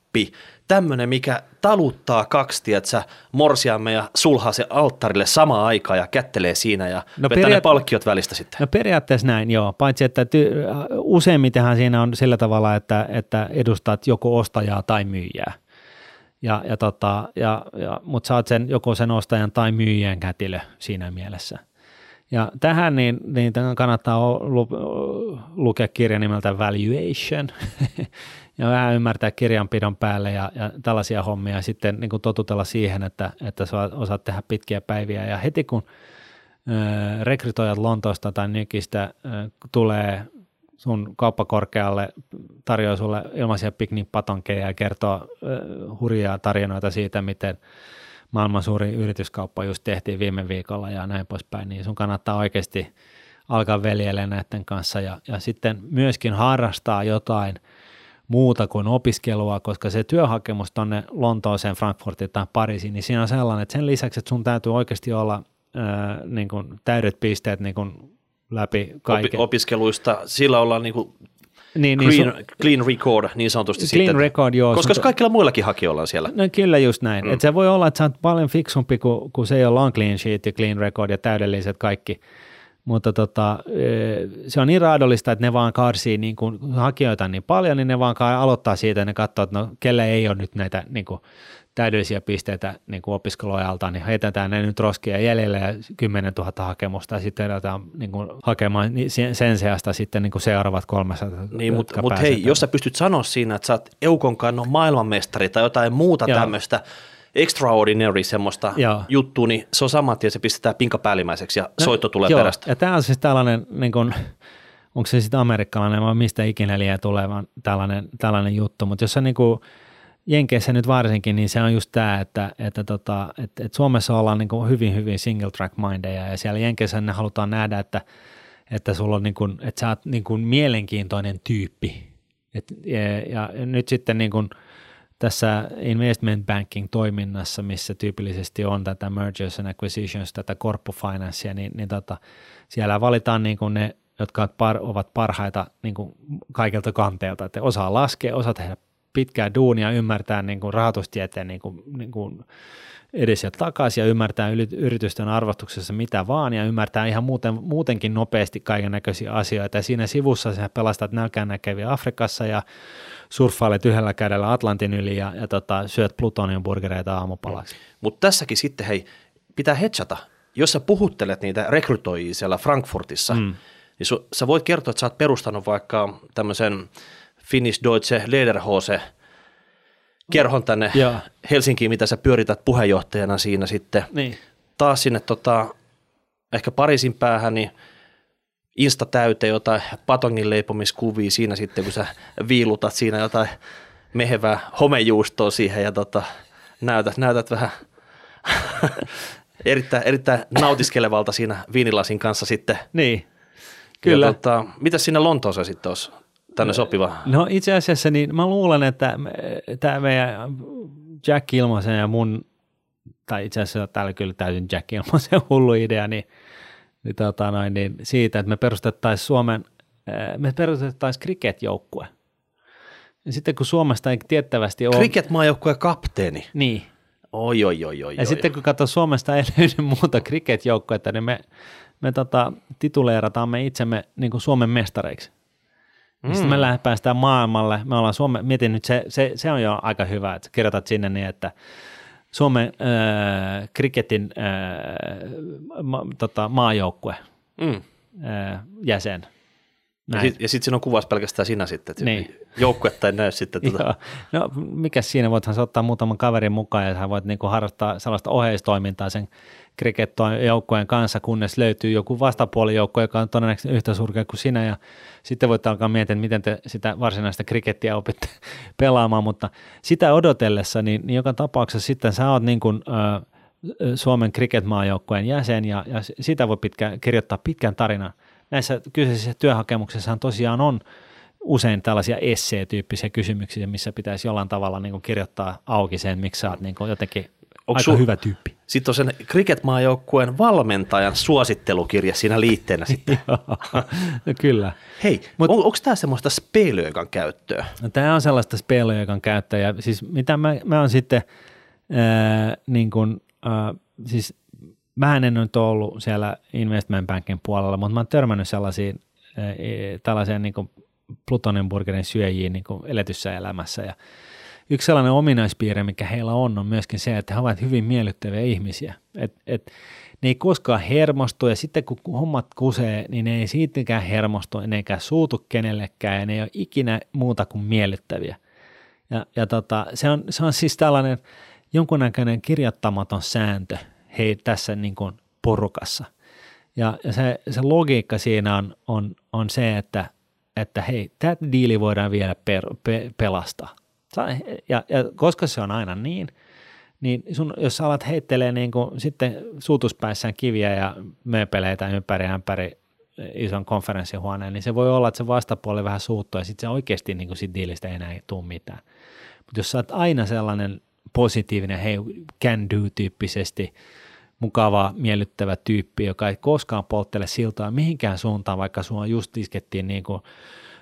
S2: tämmöinen, mikä taluttaa kaksi, tietsä, morsiamme ja sulhaa se alttarille samaan aikaan ja kättelee siinä ja no vetää peria- ne palkkiot välistä sitten.
S1: No periaatteessa näin, joo. Paitsi, että ty- useimmitenhan siinä on sillä tavalla, että, että edustat joko ostajaa tai myyjää. Ja, ja tota, ja, ja, mutta saat sen joko sen ostajan tai myyjän kätilö siinä mielessä – ja tähän niin, niin kannattaa lu, lukea kirja nimeltä Valuation [LAUGHS] ja vähän ymmärtää kirjanpidon päälle ja, ja tällaisia hommia. Ja sitten niin kuin totutella siihen, että, että sä osaat tehdä pitkiä päiviä. Ja heti kun ö, rekrytoijat Lontoosta tai Nykistä ö, tulee sun kauppakorkealle, tarjoaa sulle ilmaisia piknikpatonkeja ja kertoo ö, hurjaa tarinoita siitä, miten – maailman suuri yrityskauppa just tehtiin viime viikolla ja näin poispäin, niin sun kannattaa oikeasti alkaa veljelle näiden kanssa. Ja, ja sitten myöskin harrastaa jotain muuta kuin opiskelua, koska se työhakemus tuonne Lontooseen, Frankfurtiin tai Pariisiin, niin siinä on sellainen, että sen lisäksi, että sun täytyy oikeasti olla ää, niin kuin täydet pisteet niin kuin läpi kaiken.
S2: Opiskeluista, sillä ollaan niin kuin niin, niin clean, niin, clean record niin sanotusti.
S1: Clean sitten, record, joo.
S2: Koska sun, kaikilla muillakin hakijoilla on siellä.
S1: No kyllä just näin. Mm. Et se voi olla, että sä oot paljon fiksumpi kuin, kuin se, jolla on clean sheet ja clean record ja täydelliset kaikki, mutta tota, se on niin raadollista, että ne vaan karsii niin kuin hakijoita niin paljon, niin ne vaan aloittaa siitä ja ne katsoo, että no kelle ei ole nyt näitä niin kuin, täydellisiä pisteitä niin kuin opiskeluajalta, niin heitetään ne nyt roskia jäljelle ja 10 000 hakemusta ja sitten aletaan niin kuin, hakemaan niin sen seasta sitten niin kuin seuraavat 300.
S2: Niin, mutta mut hei, jos sä pystyt sanoa siinä, että sä oot Eukon kannon maailmanmestari tai jotain muuta Joo. tämmöistä, extraordinary semmoista Joo. juttua, niin se on sama, että se pistetään pinka päällimmäiseksi ja no, soitto tulee joo. perästä.
S1: Ja tämä on siis tällainen, niin kuin, onko se sitten amerikkalainen vai mistä ikinä liian tulevan tällainen, tällainen juttu, mutta jos sä niin kuin, Jenkeissä nyt varsinkin, niin se on just tämä, että, että, tota, että, että Suomessa ollaan niin kuin hyvin, hyvin single track mindeja ja siellä Jenkeissä ne halutaan nähdä, että, että sulla on niin kuin, että sä oot niin kuin mielenkiintoinen tyyppi. Et, ja, ja, nyt sitten niin kuin tässä investment banking toiminnassa, missä tyypillisesti on tätä mergers and acquisitions, tätä financea, niin, niin tota, siellä valitaan niin kuin ne, jotka ovat parhaita niin kuin kaikilta kanteilta, että osaa laskea, osaa tehdä pitkää duunia, ymmärtää niin kuin rahoitustieteen niin kuin, niin kuin edes ja takaisin ja ymmärtää yritysten arvostuksessa mitä vaan ja ymmärtää ihan muuten, muutenkin nopeasti kaiken näköisiä asioita. Ja siinä sivussa sä pelastat nälkään näkeviä Afrikassa ja surffailet yhdellä kädellä Atlantin yli ja, ja tota, syöt plutoniumburgereita aamupalaksi.
S2: Mutta tässäkin sitten hei, pitää hetsata. Jos sä puhuttelet niitä rekrytoijia siellä Frankfurtissa, mm. niin su, sä voit kertoa, että sä oot perustanut vaikka tämmöisen – Finnish Deutsche Lederhose kerhon tänne Joo. Helsinkiin, mitä sä pyörität puheenjohtajana siinä sitten. Niin. Taas sinne tota, ehkä Pariisin päähän, niin Insta täyteen jotain patongin leipomiskuvia siinä sitten, kun sä viilutat siinä jotain mehevää homejuustoa siihen ja tota, näytät, näytät vähän [LAUGHS] erittäin, erittäin nautiskelevalta siinä viinilasin kanssa sitten.
S1: Niin, kyllä. Ja
S2: tota, mitä siinä Lontoossa sitten olisi tänne sopiva?
S1: No itse asiassa niin mä luulen, että tämä meidän Jack Ilmasen ja mun, tai itse asiassa täällä kyllä täysin Jack Ilmasen hullu idea, niin, niin, tota noin, niin siitä, että me perustettaisiin Suomen, me perustettaisiin cricket-joukkue. Ja sitten kun Suomesta ei tiettävästi ole...
S2: Cricket-maajoukkueen kapteeni?
S1: Niin.
S2: Oi, oi, oi, oi.
S1: Ja oi, sitten oi. kun katsoo Suomesta ei [LAUGHS] löydy muuta cricket-joukkuetta, niin me, me tota, tituleerataan me itsemme niin kuin Suomen mestareiksi. Mm. Sitten me lähdetään päästään maailmalle. Me ollaan Suome, mietin nyt, se, se, se, on jo aika hyvä, että kirjoitat sinne niin, että Suomen äh, kriketin äh, ma, tota, maajoukkue mm. äh, jäsen.
S2: Näin. Ja sitten sit siinä on kuvassa pelkästään sinä sitten, että niin. joukkuetta ei näy sitten. Tuota.
S1: no mikä siinä, voithan ottaa muutaman kaverin mukaan ja sä voit niinku harrastaa sellaista oheistoimintaa sen joukkueen kanssa, kunnes löytyy joku vastapuolijoukko, joka on todennäköisesti yhtä surkea kuin sinä, ja sitten voit alkaa miettiä, miten te sitä varsinaista krikettiä opitte [LAUGHS] pelaamaan, mutta sitä odotellessa, niin, niin joka tapauksessa sitten sä oot niin kuin, äh, Suomen kriketmaajoukkueen jäsen, ja, ja sitä voi pitkä, kirjoittaa pitkän tarinan. Näissä kyseisissä työhakemuksissa tosiaan on usein tällaisia essee-tyyppisiä kysymyksiä, missä pitäisi jollain tavalla niin kuin kirjoittaa auki sen, miksi sä oot niin kuin jotenkin Onko Aika su- hyvä tyyppi.
S2: Sitten on sen cricket-maajoukkueen valmentajan suosittelukirja siinä liitteenä sitten. [LAUGHS]
S1: no kyllä.
S2: Hei, Mut, on, onko tämä semmoista spelöikan käyttöä?
S1: No, tämä on sellaista spelöikan käyttöä. Ja siis mitä mä, mä on sitten, ää, niin kun, ää, siis mä en nyt ollut siellä investment bankin puolella, mutta mä oon törmännyt sellaisiin ää, e, tällaiseen niin plutoniumburgerin syöjiin niin eletyssä elämässä ja yksi sellainen ominaispiirre, mikä heillä on, on myöskin se, että he ovat hyvin miellyttäviä ihmisiä. Et, et, ne ei koskaan hermostu ja sitten kun hommat kusee, niin ne ei siitäkään hermostu, ne eikä suutu kenellekään ja ne ei ole ikinä muuta kuin miellyttäviä. Ja, ja tota, se, on, se on siis tällainen jonkunnäköinen kirjoittamaton sääntö hei tässä niin kuin porukassa. Ja, se, se logiikka siinä on, on, on se, että, että hei, tämä diili voidaan vielä per, pe, pelastaa. Ja, ja koska se on aina niin, niin sun, jos sä alat heittelee niin kuin sitten suutuspäissään kiviä ja mööpeleitä ympäri ämpäri ison konferenssihuoneen, niin se voi olla, että se vastapuoli vähän suuttuu ja sitten se oikeasti niin kuin sit diilistä ei enää tule mitään. Mutta jos sä oot aina sellainen positiivinen, hei, can do-tyyppisesti mukava, miellyttävä tyyppi, joka ei koskaan polttele siltaa mihinkään suuntaan, vaikka sua just iskettiin niin kuin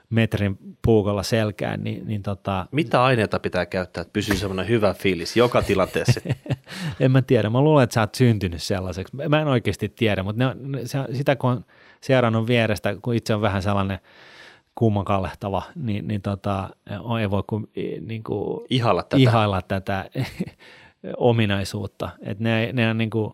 S1: metrin puukolla selkään, niin, niin tota...
S2: Mitä aineita pitää käyttää, että pysyy semmoinen hyvä fiilis joka tilanteessa? [LAUGHS]
S1: en mä tiedä, mä luulen, että sä oot syntynyt sellaiseksi. Mä en oikeasti tiedä, mutta ne, se, sitä kun on seurannut vierestä, kun itse on vähän sellainen kummakallehtava, niin, niin tota, ei voi kuin, niin kuin
S2: Ihalla tätä.
S1: ihailla tätä [LAUGHS] ominaisuutta. että ne, ne on niin kuin,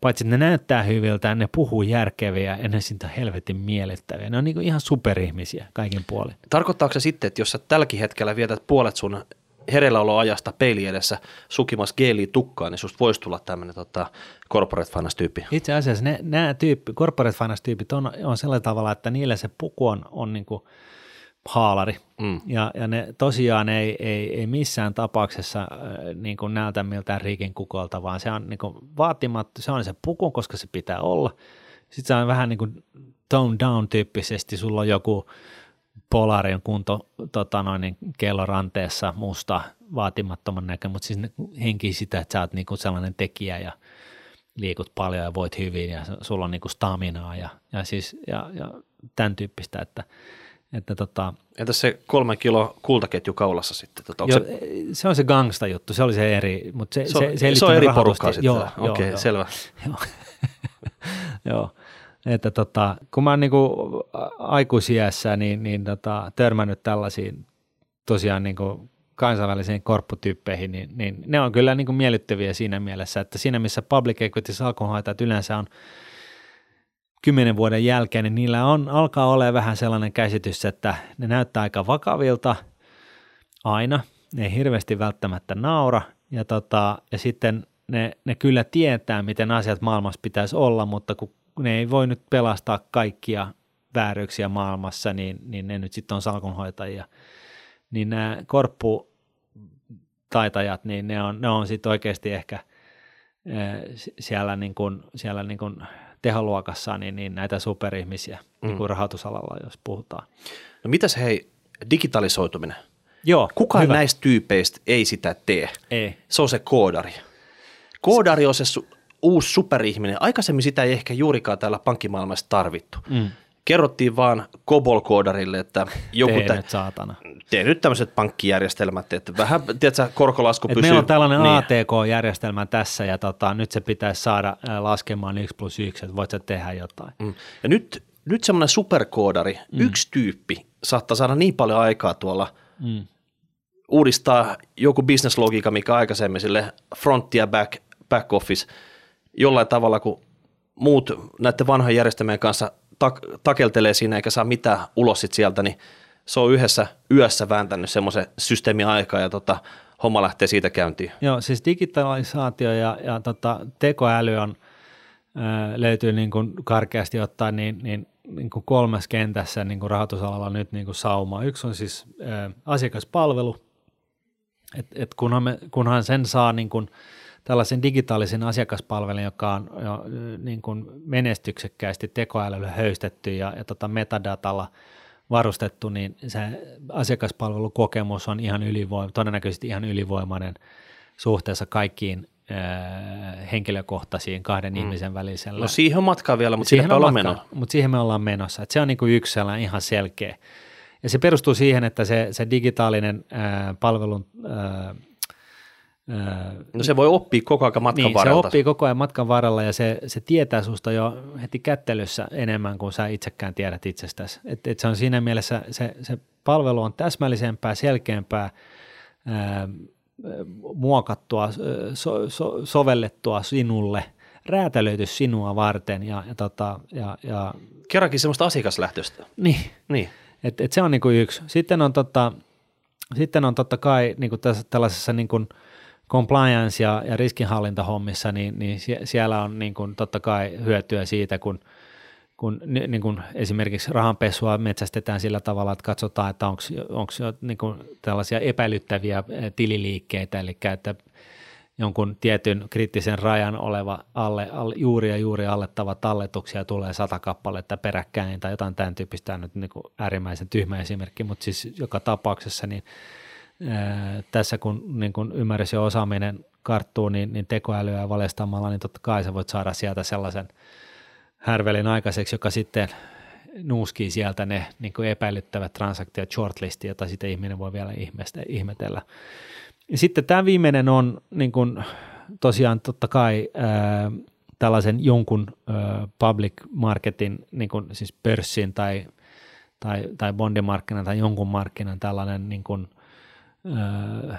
S1: paitsi että ne näyttää hyviltä, ne puhuu järkeviä ja ne siitä helvetin miellyttäviä. Ne on niin ihan superihmisiä kaikin puolin.
S2: Tarkoittaako se sitten, että jos sä tälläkin hetkellä vietät puolet sun hereilläoloajasta peili edessä sukimassa geeliä tukkaan, niin susta voisi tulla tämmöinen tota, corporate finance tyyppi.
S1: Itse asiassa ne, nämä tyyppi, corporate finance tyypit on, on sillä tavalla, että niillä se puku on, on niin kuin haalari.
S2: Mm.
S1: Ja, ja ne tosiaan ei, ei, ei missään tapauksessa äh, niin kuin näytä miltään riikin kukolta, vaan se on niin kuin vaatimattu, se on se puku, koska se pitää olla. Sitten se on vähän niin kuin tone down tyyppisesti, sulla on joku Polarin kunto tota noin, niin kelloranteessa musta vaatimattoman näkö, mutta siis ne henkii sitä, että sä oot niinku sellainen tekijä ja liikut paljon ja voit hyvin ja sulla on niinku staminaa ja, ja, siis, ja, ja tämän tyyppistä, että, että tota,
S2: Entäs se kolme kilo kultaketju kaulassa sitten? Tota,
S1: jo,
S2: se,
S1: se, on se gangsta juttu, se oli se eri, mutta se,
S2: se,
S1: se,
S2: on,
S1: se,
S2: se on eri porukkaa sitten?
S1: Joo,
S2: Okei,
S1: joo, joo.
S2: selvä. [LAUGHS]
S1: Joo. Joo. Että tota, kun mä oon niinku aikuisiässä niin, niin tota, törmännyt tällaisiin tosiaan niinku kansainvälisiin korpputyyppeihin, niin, niin ne on kyllä niinku miellyttäviä siinä mielessä, että siinä missä public equity salkunhoitajat yleensä on kymmenen vuoden jälkeen, niin niillä on, alkaa olla vähän sellainen käsitys, että ne näyttää aika vakavilta aina, ne ei hirveästi välttämättä naura, ja, tota, ja sitten ne, ne kyllä tietää, miten asiat maailmassa pitäisi olla, mutta kun ne ei voi nyt pelastaa kaikkia vääryyksiä maailmassa, niin, niin ne nyt sitten on salkunhoitajia. Niin nämä korpputaitajat, niin ne on, ne on sitten oikeasti ehkä siellä, niin kuin, siellä niin kuin teholuokassa niin, niin näitä superihmisiä mm. niin kuin rahoitusalalla, jos puhutaan.
S2: No mitäs hei, digitalisoituminen?
S1: Joo,
S2: Kukaan
S1: hyvä.
S2: näistä tyypeistä ei sitä tee.
S1: Ei.
S2: Se on se koodari. Koodari on se su- uusi superihminen. Aikaisemmin sitä ei ehkä juurikaan täällä pankkimaailmassa tarvittu.
S1: Mm.
S2: Kerrottiin vaan Kobol-koodarille, että joku
S1: Tee
S2: tä-
S1: nyt saatana.
S2: tee nyt tämmöiset pankkijärjestelmät, että vähän, tiedätkö, korkolasku
S1: Et
S2: pysyy.
S1: meillä on tällainen
S2: niin.
S1: ATK-järjestelmä tässä ja tota, nyt se pitäisi saada laskemaan 1 plus 1, että voit sä tehdä jotain.
S2: Mm. Ja nyt, nyt semmoinen superkoodari, mm. yksi tyyppi, saattaa saada niin paljon aikaa tuolla
S1: Mm.
S2: uudistaa joku bisneslogiikka, mikä aikaisemmin sille front ja back, back office jollain tavalla, kun muut näiden vanhojen järjestelmien kanssa tak, takeltelee siinä eikä saa mitään ulos sit sieltä, niin se on yhdessä yössä vääntänyt semmoisen systeemin aikaa ja tota, homma lähtee siitä käyntiin.
S1: Joo, siis digitalisaatio ja, ja tota, tekoäly on, ää, löytyy niin kuin karkeasti ottaen niin, niin, niin kuin kolmessa kentässä niin kuin rahoitusalalla nyt niin kuin sauma. Yksi on siis ää, asiakaspalvelu, et, et kunhan, me, kunhan sen saa niin kuin tällaisen digitaalisen asiakaspalvelun, joka on jo, niin kuin menestyksekkäästi tekoälyllä höystetty ja, ja tota metadatalla varustettu, niin se asiakaspalvelukokemus on ihan ylivoima, todennäköisesti ihan ylivoimainen suhteessa kaikkiin ää, henkilökohtaisiin kahden mm. ihmisen välisellä.
S2: No siihen on matkaa vielä, mutta siihen ollaan menossa.
S1: Mutta siihen me ollaan menossa. Et se on niinku yksi sellainen ihan selkeä. Ja se perustuu siihen, että se, se digitaalinen ää, palvelun ää, ää,
S2: No se voi oppia koko ajan matkan
S1: niin,
S2: varrelta.
S1: se oppii koko ajan matkan varrella ja se, se tietää susta jo heti kättelyssä enemmän kuin sä itsekään tiedät itsestäsi. Et, et se on siinä mielessä, se, se palvelu on täsmällisempää, selkeämpää, ää, muokattua, so, so, sovellettua sinulle, räätälöity sinua varten ja, ja, tota, ja, ja
S2: Kerrankin semmoista asiakaslähtöistä.
S1: niin,
S2: Niin.
S1: et, et se on niinku yksi. Sitten on, tota, sitten on totta kai niinku tässä, tällaisessa niinku compliance- ja, ja riskinhallintahommissa, niin, niin sie, siellä on niinku totta kai hyötyä siitä, kun, kun ni- niin kuin esimerkiksi rahanpesua metsästetään sillä tavalla, että katsotaan, että onko niin tällaisia epäilyttäviä tililiikkeitä, eli että jonkun tietyn kriittisen rajan oleva alle, alle, juuri ja juuri allettava talletuksia tulee sata kappaletta peräkkäin tai jotain tämän tyyppistä, on nyt niin kuin äärimmäisen tyhmä esimerkki, mutta siis joka tapauksessa niin tässä kun niin kuin ymmärrys ja osaaminen karttuu, niin, niin tekoälyä valestamalla, niin totta kai sä voit saada sieltä sellaisen härvelin aikaiseksi, joka sitten nuuskii sieltä ne niin kuin epäilyttävät transaktiot shortlistiin, jota sitten ihminen voi vielä ihmetellä. Sitten tämä viimeinen on niin kuin, tosiaan totta kai ää, tällaisen jonkun ö, public marketin, niin kuin siis pörssin tai, tai, tai bondimarkkinan tai jonkun markkinan tällainen niin kuin, ö,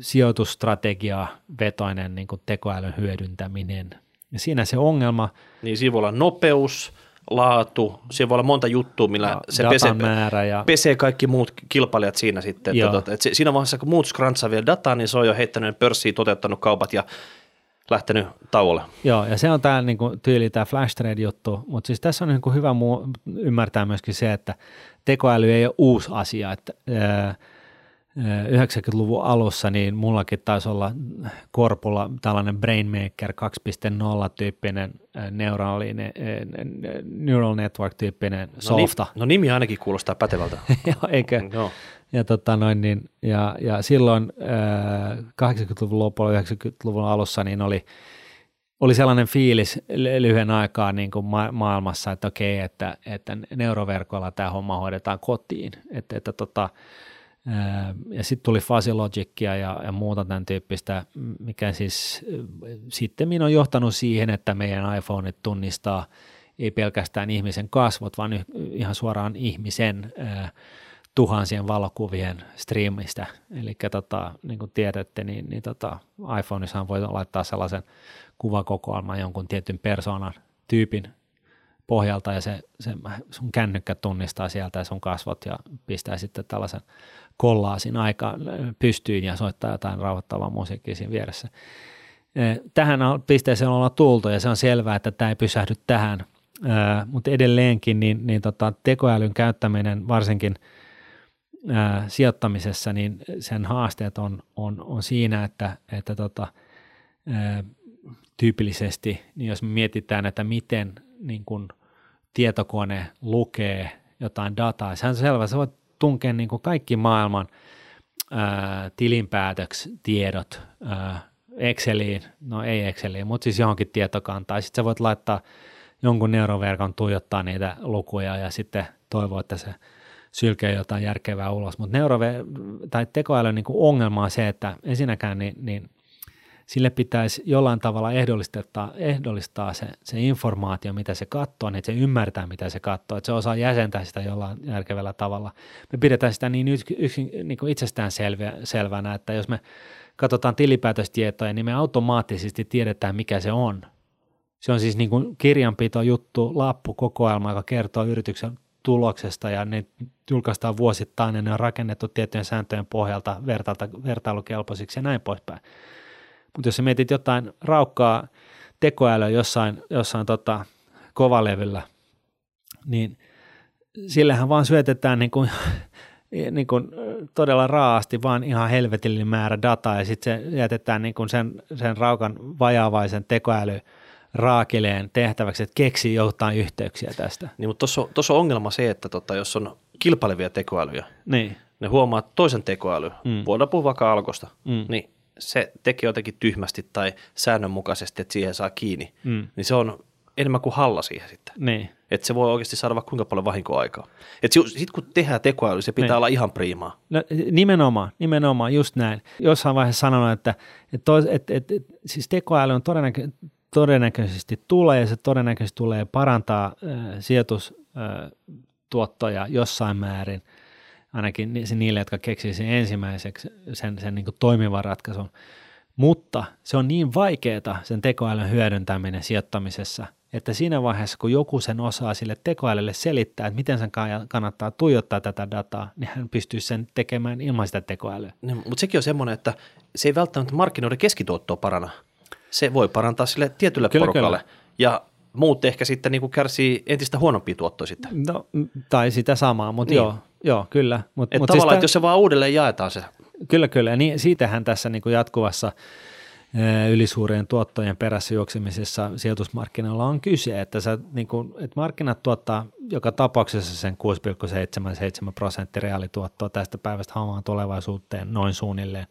S1: sijoitusstrategia vetoinen niin kuin tekoälyn hyödyntäminen. Ja siinä se ongelma.
S2: Niin siinä voi olla nopeus, laatu, siinä voi olla monta juttua, millä ja se pesee, määrä ja... pesee kaikki muut kilpailijat siinä sitten. Että, että siinä vaiheessa, kun muut scrunchaa vielä dataa, niin se on jo heittänyt pörssiin, toteuttanut kaupat ja lähtenyt tauolle.
S1: Joo, ja se on tämä niinku, tyyli, tämä flash trade juttu, mutta siis tässä on niinku hyvä muu, ymmärtää myöskin se, että tekoäly ei ole uusi asia, että ää, 90-luvun alussa, niin mullakin taisi olla korpulla tällainen Brainmaker 2.0-tyyppinen neuraalinen, neural network-tyyppinen
S2: no,
S1: softa.
S2: Ni, no nimi ainakin kuulostaa pätevältä. [LAUGHS]
S1: Joo, eikö? No. Ja, tota noin, niin, ja, ja silloin äh, 80-luvun lopulla, 90-luvun alussa, niin oli, oli sellainen fiilis lyhyen aikaa niin kuin ma- maailmassa, että okei, että, että neuroverkoilla tämä homma hoidetaan kotiin. Että, että tota, ja sitten tuli Fuzzy Logicia ja, ja muuta tämän tyyppistä, mikä siis sitten on johtanut siihen, että meidän iPhoneit tunnistaa ei pelkästään ihmisen kasvot, vaan ihan suoraan ihmisen tuhansien valokuvien striimistä. Eli tota, niin kuin tiedätte, niin, niin tota, iPhoneissa voi laittaa sellaisen kuvakokoelman jonkun tietyn persoonan tyypin pohjalta ja se, se sun kännykkä tunnistaa sieltä sun kasvot ja pistää sitten tällaisen kollaasin aika pystyyn ja soittaa jotain rauhoittavaa musiikkia siinä vieressä. E, tähän pisteeseen ollaan tultu ja se on selvää, että tämä ei pysähdy tähän, mutta edelleenkin niin, niin tota, tekoälyn käyttäminen varsinkin ää, sijoittamisessa, niin sen haasteet on, on, on siinä, että, että tota, ää, tyypillisesti, niin jos me mietitään, että miten niin kun tietokone lukee jotain dataa, sehän on selvä, se voi tunkea niin kuin kaikki maailman ää, tilinpäätökstiedot ää, Exceliin, no ei Exceliin, mutta siis johonkin tietokantaan. Sitten sä voit laittaa jonkun neuroverkon tuijottaa niitä lukuja ja sitten toivoa, että se sylkee jotain järkevää ulos. Mutta neurover- tai tekoälyn niin ongelma on se, että ensinnäkään niin, niin sille pitäisi jollain tavalla ehdollistaa, ehdollistaa se, se informaatio, mitä se katsoo, niin että se ymmärtää, mitä se katsoo, että se osaa jäsentää sitä jollain järkevällä tavalla. Me pidetään sitä niin, yks, yks, niin kuin itsestään selviä, selvänä, että jos me katsotaan tilipäätöstietoja, niin me automaattisesti tiedetään, mikä se on. Se on siis niin kuin kirjanpito juttu, lappu, kokoelma, joka kertoo yrityksen tuloksesta ja ne julkaistaan vuosittain ja ne on rakennettu tiettyjen sääntöjen pohjalta vertailukelpoisiksi ja näin poispäin. Mutta jos sä mietit jotain raukkaa tekoälyä jossain, jossain tota, kovalevyllä, niin sillähän vaan syötetään niin kuin, [LAUGHS] niin kuin todella raasti vaan ihan helvetillinen määrä dataa ja sitten se jätetään niin kuin sen, sen raukan vajaavaisen tekoäly raakileen tehtäväksi, että keksii jotain yhteyksiä tästä.
S2: Niin, mutta tuossa on ongelma se, että tota, jos on kilpailevia tekoälyjä,
S1: niin.
S2: ne huomaa toisen tekoäly, mm. voidaan puhua vaikka alkosta, mm. niin se tekee jotenkin tyhmästi tai säännönmukaisesti, että siihen saa kiinni, mm. niin se on enemmän kuin halla siihen sitten.
S1: Niin.
S2: Että se voi oikeasti saada vaikka kuinka paljon vahinkoaikaa. Että sitten kun tehdään tekoäly, se pitää niin. olla ihan priimaa.
S1: No, nimenomaan, nimenomaan, just näin. Jossain vaiheessa sanonut, että, että, että, että, että siis tekoäly on todennäkö, todennäköisesti tulee ja se todennäköisesti tulee parantaa äh, sijoitustuottoja äh, jossain määrin – ainakin niille, jotka keksii sen ensimmäiseksi sen, sen niin toimivan ratkaisun. Mutta se on niin vaikeaa sen tekoälyn hyödyntäminen sijoittamisessa, että siinä vaiheessa, kun joku sen osaa sille tekoälylle selittää, että miten sen kannattaa tuijottaa tätä dataa, niin hän pystyy sen tekemään ilman sitä tekoälyä.
S2: No, mutta sekin on semmoinen, että se ei välttämättä markkinoiden keskituottoa parana. Se voi parantaa sille tietylle kyllä, porukalle. Kyllä. Ja muut ehkä sitten niin kuin kärsii entistä huonompia tuottoja sitten.
S1: No, tai sitä samaa, mutta niin. joo, joo, kyllä.
S2: Mut, Et mut tavallaan, siis että jos se vaan uudelleen jaetaan se.
S1: Kyllä, kyllä. Niin siitähän tässä niin kuin jatkuvassa ylisuurien tuottojen perässä juoksemisessa sijoitusmarkkinoilla on kyse, että, sä, niin kuin, että markkinat tuottaa joka tapauksessa sen 6,77 prosenttia reaalituottoa tästä päivästä hamaan tulevaisuuteen noin suunnilleen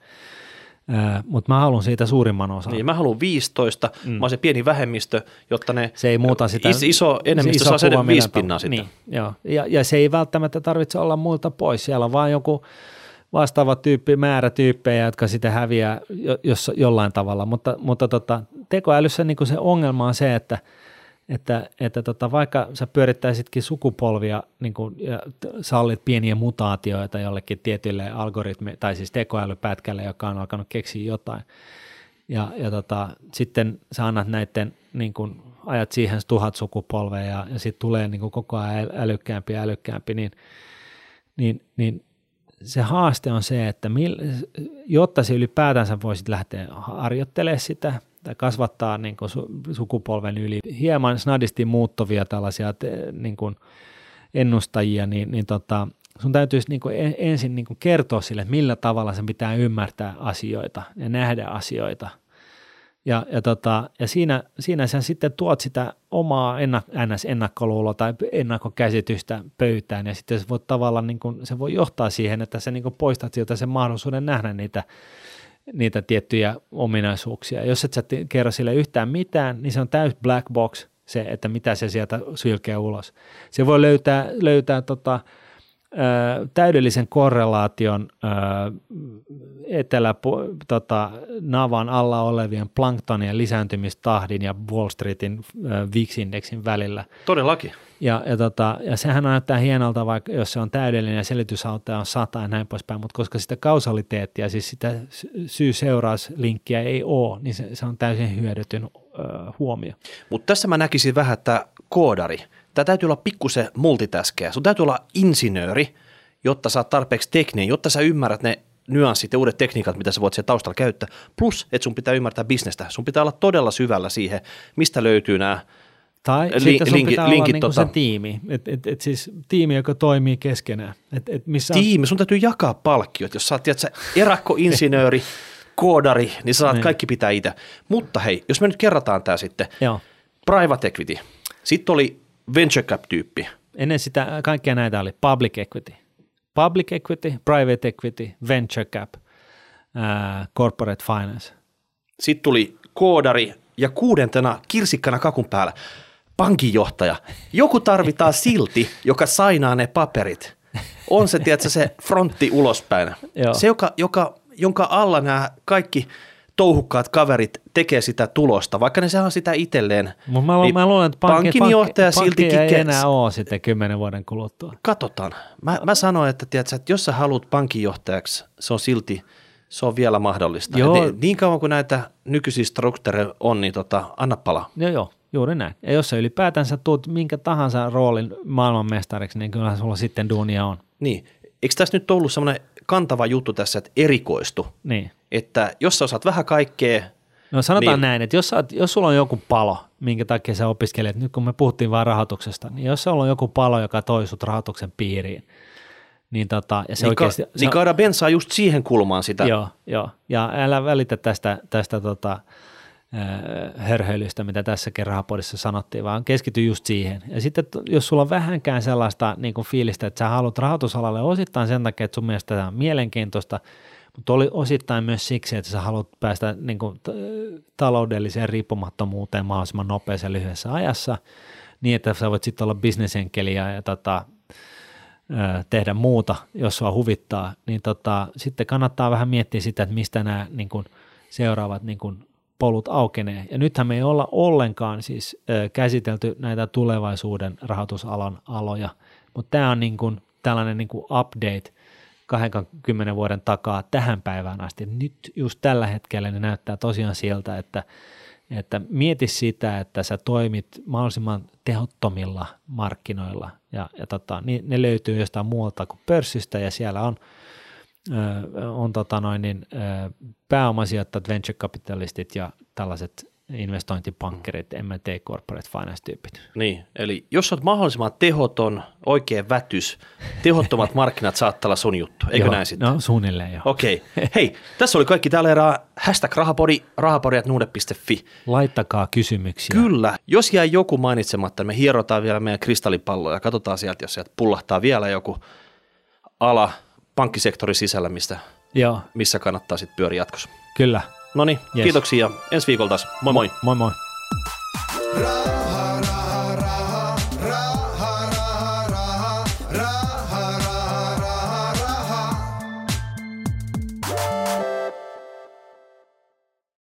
S1: mutta mä haluan siitä suurimman osan.
S2: Niin, mä haluan 15, mm. mä oon se pieni vähemmistö, jotta ne
S1: se ei muuta sitä,
S2: is, iso enemmistö iso saa sen viisi pinnaa sitten.
S1: Niin, joo. Ja, ja se ei välttämättä tarvitse olla muilta pois, siellä on vaan joku vastaava tyyppi, määrä tyyppejä, jotka sitten häviää jo, jos, jollain tavalla, mutta, mutta tota, tekoälyssä niin se ongelma on se, että, että, että tota, vaikka sä pyörittäisitkin sukupolvia niin kuin, ja sallit pieniä mutaatioita jollekin tietylle algoritmi, tai siis tekoälypätkälle, joka on alkanut keksiä jotain, ja, ja tota, sitten sä annat näiden, niin kuin, ajat siihen tuhat sukupolvea ja, ja sitten tulee niin kuin koko ajan älykkäämpi ja älykkäämpi, niin, niin, niin se haaste on se, että mil, jotta se ylipäätänsä voisit lähteä harjoittelemaan sitä tai kasvattaa niin kuin sukupolven yli hieman snadisti muuttuvia tällaisia niin kuin ennustajia, niin, niin tota, sun täytyisi niin kuin ensin niin kuin kertoa sille, millä tavalla sen pitää ymmärtää asioita ja nähdä asioita. Ja, ja, tota, ja siinä, siinä sä sitten tuot sitä omaa ennak, NS-ennakkoluuloa tai ennakkokäsitystä pöytään ja sitten se voi tavallaan niin kuin, se voi johtaa siihen, että sä niin kuin poistat sieltä sen mahdollisuuden nähdä niitä, niitä tiettyjä ominaisuuksia. Jos et sä kerro sille yhtään mitään, niin se on täys black box se, että mitä se sieltä sylkee ulos. Se voi löytää, löytää tota, täydellisen korrelaation etelä tota, navan alla olevien planktonien lisääntymistahdin ja Wall Streetin VIX-indeksin välillä.
S2: Todellakin.
S1: Ja, ja, tota, ja sehän näyttää hienolta, vaikka jos se on täydellinen ja selitysauto on sata ja näin poispäin, mutta koska sitä kausaliteettia, siis sitä syy-seurauslinkkiä ei ole, niin se, se on täysin hyödytön ö, huomio.
S2: Mutta tässä mä näkisin vähän, että koodari – Tämä täytyy olla pikkusen multitaskeja. Sun täytyy olla insinööri, jotta sä oot tarpeeksi tekninen, jotta sä ymmärrät ne nyanssit ja uudet tekniikat, mitä sä voit siellä taustalla käyttää. Plus, että sun pitää ymmärtää bisnestä. Sun pitää olla todella syvällä siihen, mistä löytyy nämä
S1: tai li- sitten sun linkit, pitää linkit, olla niinku tota... se tiimi, et, et, et siis tiimi, joka toimii keskenään. Et, et missä
S2: tiimi, sun täytyy jakaa palkkiot. Jos sä oot tiedätkö, erakkoinsinööri, [LAUGHS] koodari, niin sä saat niin. kaikki pitää itse. Mutta hei, jos me nyt kerrataan tämä sitten. Joo. Private equity. Sitten oli venture cap-tyyppi.
S1: Ennen sitä kaikkia näitä oli public equity. Public equity, private equity, venture cap, ää, corporate finance.
S2: Sitten tuli koodari ja kuudentena kirsikkana kakun päällä pankinjohtaja. Joku tarvitaan [LAUGHS] silti, joka sainaa ne paperit. On se, tiedätkö, se frontti ulospäin. [LAUGHS] Se, joka, joka, jonka alla nämä kaikki – touhukkaat kaverit tekee sitä tulosta, vaikka ne saa sitä itselleen.
S1: Mutta mä, niin mä luulen, että pankki, pankki, pankki ei enää ole sitten kymmenen vuoden kuluttua.
S2: Katsotaan. Mä, mä sanoin, että, tiedätkö, että jos sä haluat pankinjohtajaksi, se on silti se on vielä mahdollista. Joo. Ne, niin kauan kuin näitä nykyisiä struktureja on, niin tota, anna palaa.
S1: Joo, joo, juuri näin. Ja jos sä ylipäätänsä tuut minkä tahansa roolin maailmanmestariksi, niin kyllä sulla sitten duunia on.
S2: Niin. Eikö tässä nyt ollut semmoinen kantava juttu tässä, että erikoistu?
S1: Niin
S2: että jos sä osaat vähän kaikkea,
S1: No sanotaan niin, näin, että jos, oot, jos sulla on joku palo, minkä takia sä opiskelet, nyt kun me puhuttiin vain rahoituksesta, niin jos sulla on joku palo, joka toi sut rahoituksen piiriin, niin, tota, ja se
S2: niin,
S1: oikeasti,
S2: ka, niin kaada bensaa just siihen kulmaan sitä.
S1: Joo, joo. ja älä välitä tästä, tästä tota, hörhöilystä, mitä tässä rahapodissa sanottiin, vaan keskity just siihen. Ja sitten jos sulla on vähänkään sellaista niin kuin fiilistä, että sä haluat rahoitusalalle osittain sen takia, että sun mielestä tämä on mielenkiintoista, mutta oli osittain myös siksi, että sä haluat päästä niin kuin, taloudelliseen riippumattomuuteen mahdollisimman nopeassa lyhyessä ajassa, niin että sä voit sitten olla bisnesenkeli ja, ja tota, tehdä muuta, jos sua huvittaa, niin tota, sitten kannattaa vähän miettiä sitä, että mistä nämä niin kuin, seuraavat niin kuin, polut aukenee. Ja nythän me ei olla ollenkaan siis ö, käsitelty näitä tulevaisuuden rahoitusalan aloja, mutta tämä on niin kuin, tällainen niin kuin update 20 vuoden takaa tähän päivään asti. Nyt just tällä hetkellä ne näyttää tosiaan siltä, että, että mieti sitä, että sä toimit mahdollisimman tehottomilla markkinoilla ja, ja tota, niin ne löytyy jostain muualta kuin pörssistä ja siellä on, on tota noin, niin, pääomasijoittajat, venture capitalistit ja tällaiset investointipankkerit, M&A Corporate Finance-tyypit.
S2: Niin, eli jos olet mahdollisimman tehoton, oikein vätys, tehottomat [LAUGHS] markkinat saattaa olla sun juttu, eikö
S1: joo,
S2: näin sitten?
S1: No suunnilleen joo.
S2: Okei, okay. [LAUGHS] hei, tässä oli kaikki tällä erää, hashtag rahapodi, rahapodi.nuude.fi.
S1: Laittakaa kysymyksiä.
S2: Kyllä, jos jäi joku mainitsematta, me hierotaan vielä meidän kristallipalloa ja katsotaan sieltä, jos sieltä pullahtaa vielä joku ala pankkisektorin sisällä, mistä, joo. missä kannattaa sitten pyöriä jatkossa.
S1: Kyllä.
S2: No niin, yes. kiitoksia. Ensi viikolla taas. Moi moi.
S1: Moi moi.